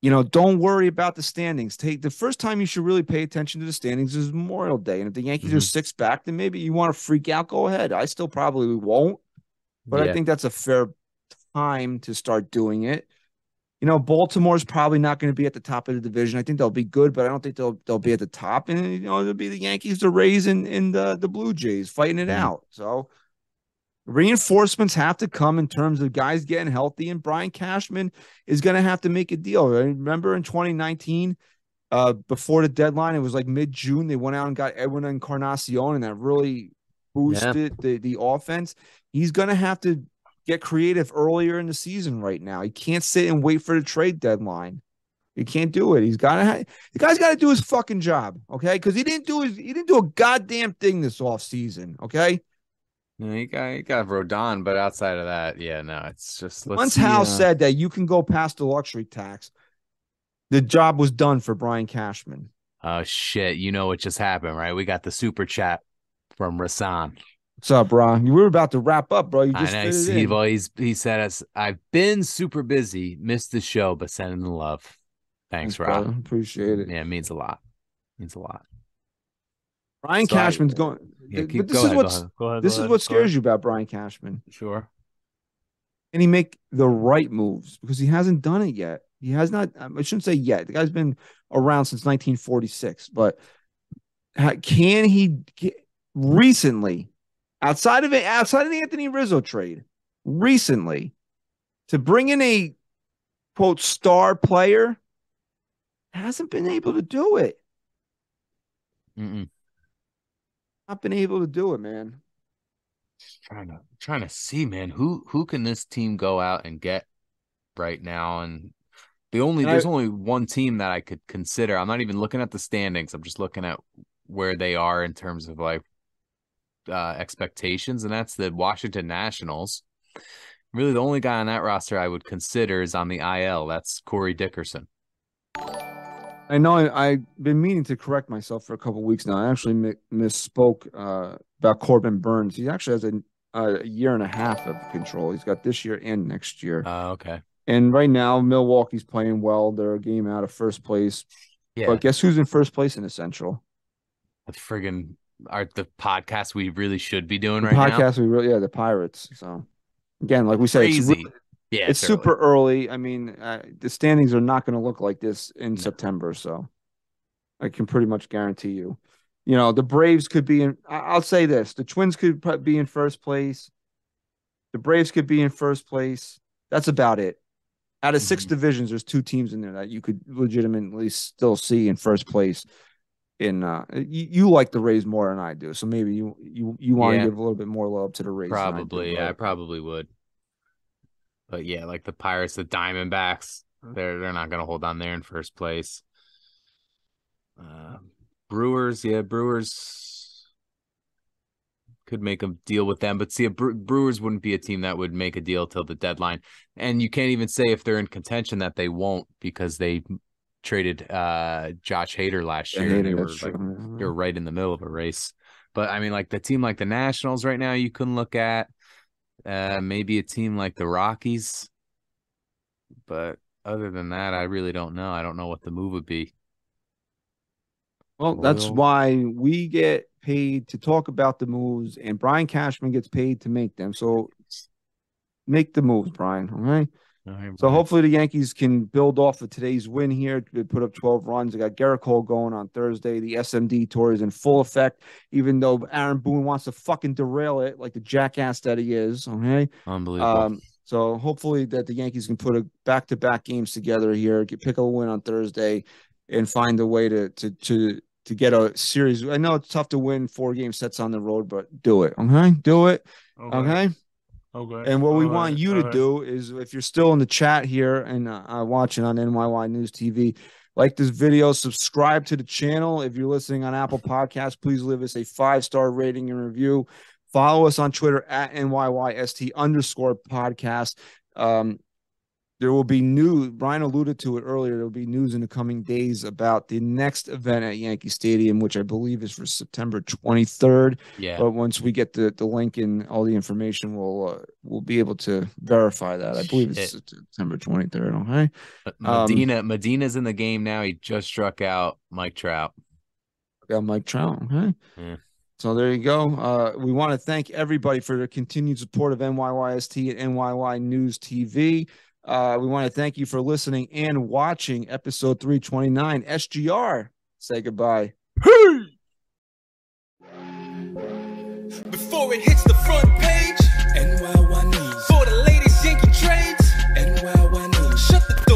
you know, don't worry about the standings. Take the first time you should really pay attention to the standings is Memorial Day. And if the Yankees are Mhm. six back, then maybe you want to freak out. Go ahead. I still probably won't, but I think that's a fair time to start doing it. You know, Baltimore's probably not going to be at the top of the division. I think they'll be good, but I don't think they'll they'll be at the top. And you know, it'll be the Yankees, the Rays, and, and the the Blue Jays fighting it Mhm. out. So reinforcements have to come in terms of guys getting healthy, and Brian Cashman is going to have to make a deal. I remember in 2019, uh, before the deadline, it was like mid June. They went out and got Edwin Encarnacion, and that really boosted the the offense. He's going to have to get creative earlier in the season right now. He can't sit and wait for the trade deadline. He can't do it. He's got to. The guy's got to do his fucking job, okay? Because he didn't do his. He didn't do a goddamn thing this off season, okay? No, you got you got Rodon, but outside of that, yeah, no, it's just let's Once see, Hal uh, said that you can go past the luxury tax, the job was done for Brian Cashman. Oh shit! You know what just happened, right? We got the super chat from Rasan. What's up, bro? You were about to wrap up, bro. You I just know. He, well, he's he said us. I've been super busy, missed the show, but sending the love. Thanks, brother. Rob. Appreciate it. Yeah, it means a lot. means a lot. Brian I- Cashman's going. Yeah, but this go is ahead, go ahead. Go this is what scares you about Brian Cashman. Sure. Can he make the right moves? Because he hasn't done it yet. He has not. Um, I shouldn't say yet. The guy's been around since 1946. But can he get recently, outside of it, outside of the Anthony Rizzo trade, recently, to bring in a quote star player, hasn't been able to do it. Mm-mm. Not been able to do it, man. Trying to trying to see, man, who who can this team go out and get right now? And the only And I- there's only one team that I could consider. I'm not even looking at the standings. I'm just looking at where they are in terms of like uh expectations, and that's the Washington Nationals. Really, the only guy on that roster I would consider is on the IL. That's Corey Dickerson. I know I, I've been meaning to correct myself for a couple weeks now. I actually mi- misspoke uh, about Corbin Burnes. He actually has a, a year and a half of control. He's got this year and next year. Uh, okay. and right now, Milwaukee's playing well. They're a game out of first place. Yeah. But guess who's in first place in the Central? the friggin' are the podcast we really should be doing The right now. podcast we really, yeah, the Pirates. So again, like we said, it's, Crazy. re- yeah, it's super early. I mean, uh, the standings are not going to look like this in No. September. So I can pretty much guarantee you. You know, the Braves could be in. I'll say this: the Twins could be in first place. The Braves could be in first place. That's about it. Out of 6 Mhm. divisions, there's two teams in there that you could legitimately still see in first place. In uh, you, you like the Rays more than I do, so maybe you you you want to Yeah. give a little bit more love to the Rays. than I do, Probably, yeah, I probably would. But yeah, like the Pirates, the Diamondbacks, they're they're not gonna hold on there in first place. Uh, Brewers, yeah, Brewers could make a deal with them, but see, a Bre- Brewers wouldn't be a team that would make a deal till the deadline, and you can't even say if they're in contention that they won't because they traded uh Josh Hader last Yeah, year. and Hader, they were like true. you're right in the middle of a race. But I mean, like the team like the Nationals right now, you can look at uh, maybe a team like the Rockies. But other than that, I really don't know. I don't know what the move would be. Well, that's why we get paid to talk about the moves, and Brian Cashman gets paid to make them. So make the moves, Brian. So hopefully the Yankees can build off of today's win here. They put up 12 runs. They got Gerrit Cole going on Thursday. The SMD tour is in full effect, even though Aaron Boone wants to fucking derail it like the jackass that he is. Okay. Unbelievable. Um, so hopefully that the Yankees can put a back-to-back games together here, get pick a win on Thursday, and find a way to to to to get a series. I know it's tough to win four game sets on the road, but do it. Okay, do it. Okay. Okay. Okay. And what we All want you all to right. do is, if you're still in the chat here and uh, uh, watching on NYY News TV, like this video, subscribe to the channel. If you're listening on Apple Podcasts, please leave us a five star rating and review. Follow us on Twitter at NYYST underscore podcast. Um, there will be news. Brian alluded to it earlier. There will be news in the coming days about the next event at Yankee Stadium, which I believe is for September 23rd. yeah. But once we get the, the link and all the information, we'll uh, we'll be able to verify that. I believe it's September 23rd. Okay. um, Medina Medina's in the game now. He just struck out Mike Trout. Got Mike Trout. Okay. Yeah. So there you go. Uh, we want to thank everybody for their continued support of NYYST and NYY News TV. Uh, we want to thank you for listening and watching episode 329. SGR, say goodbye. Before it hits the front page.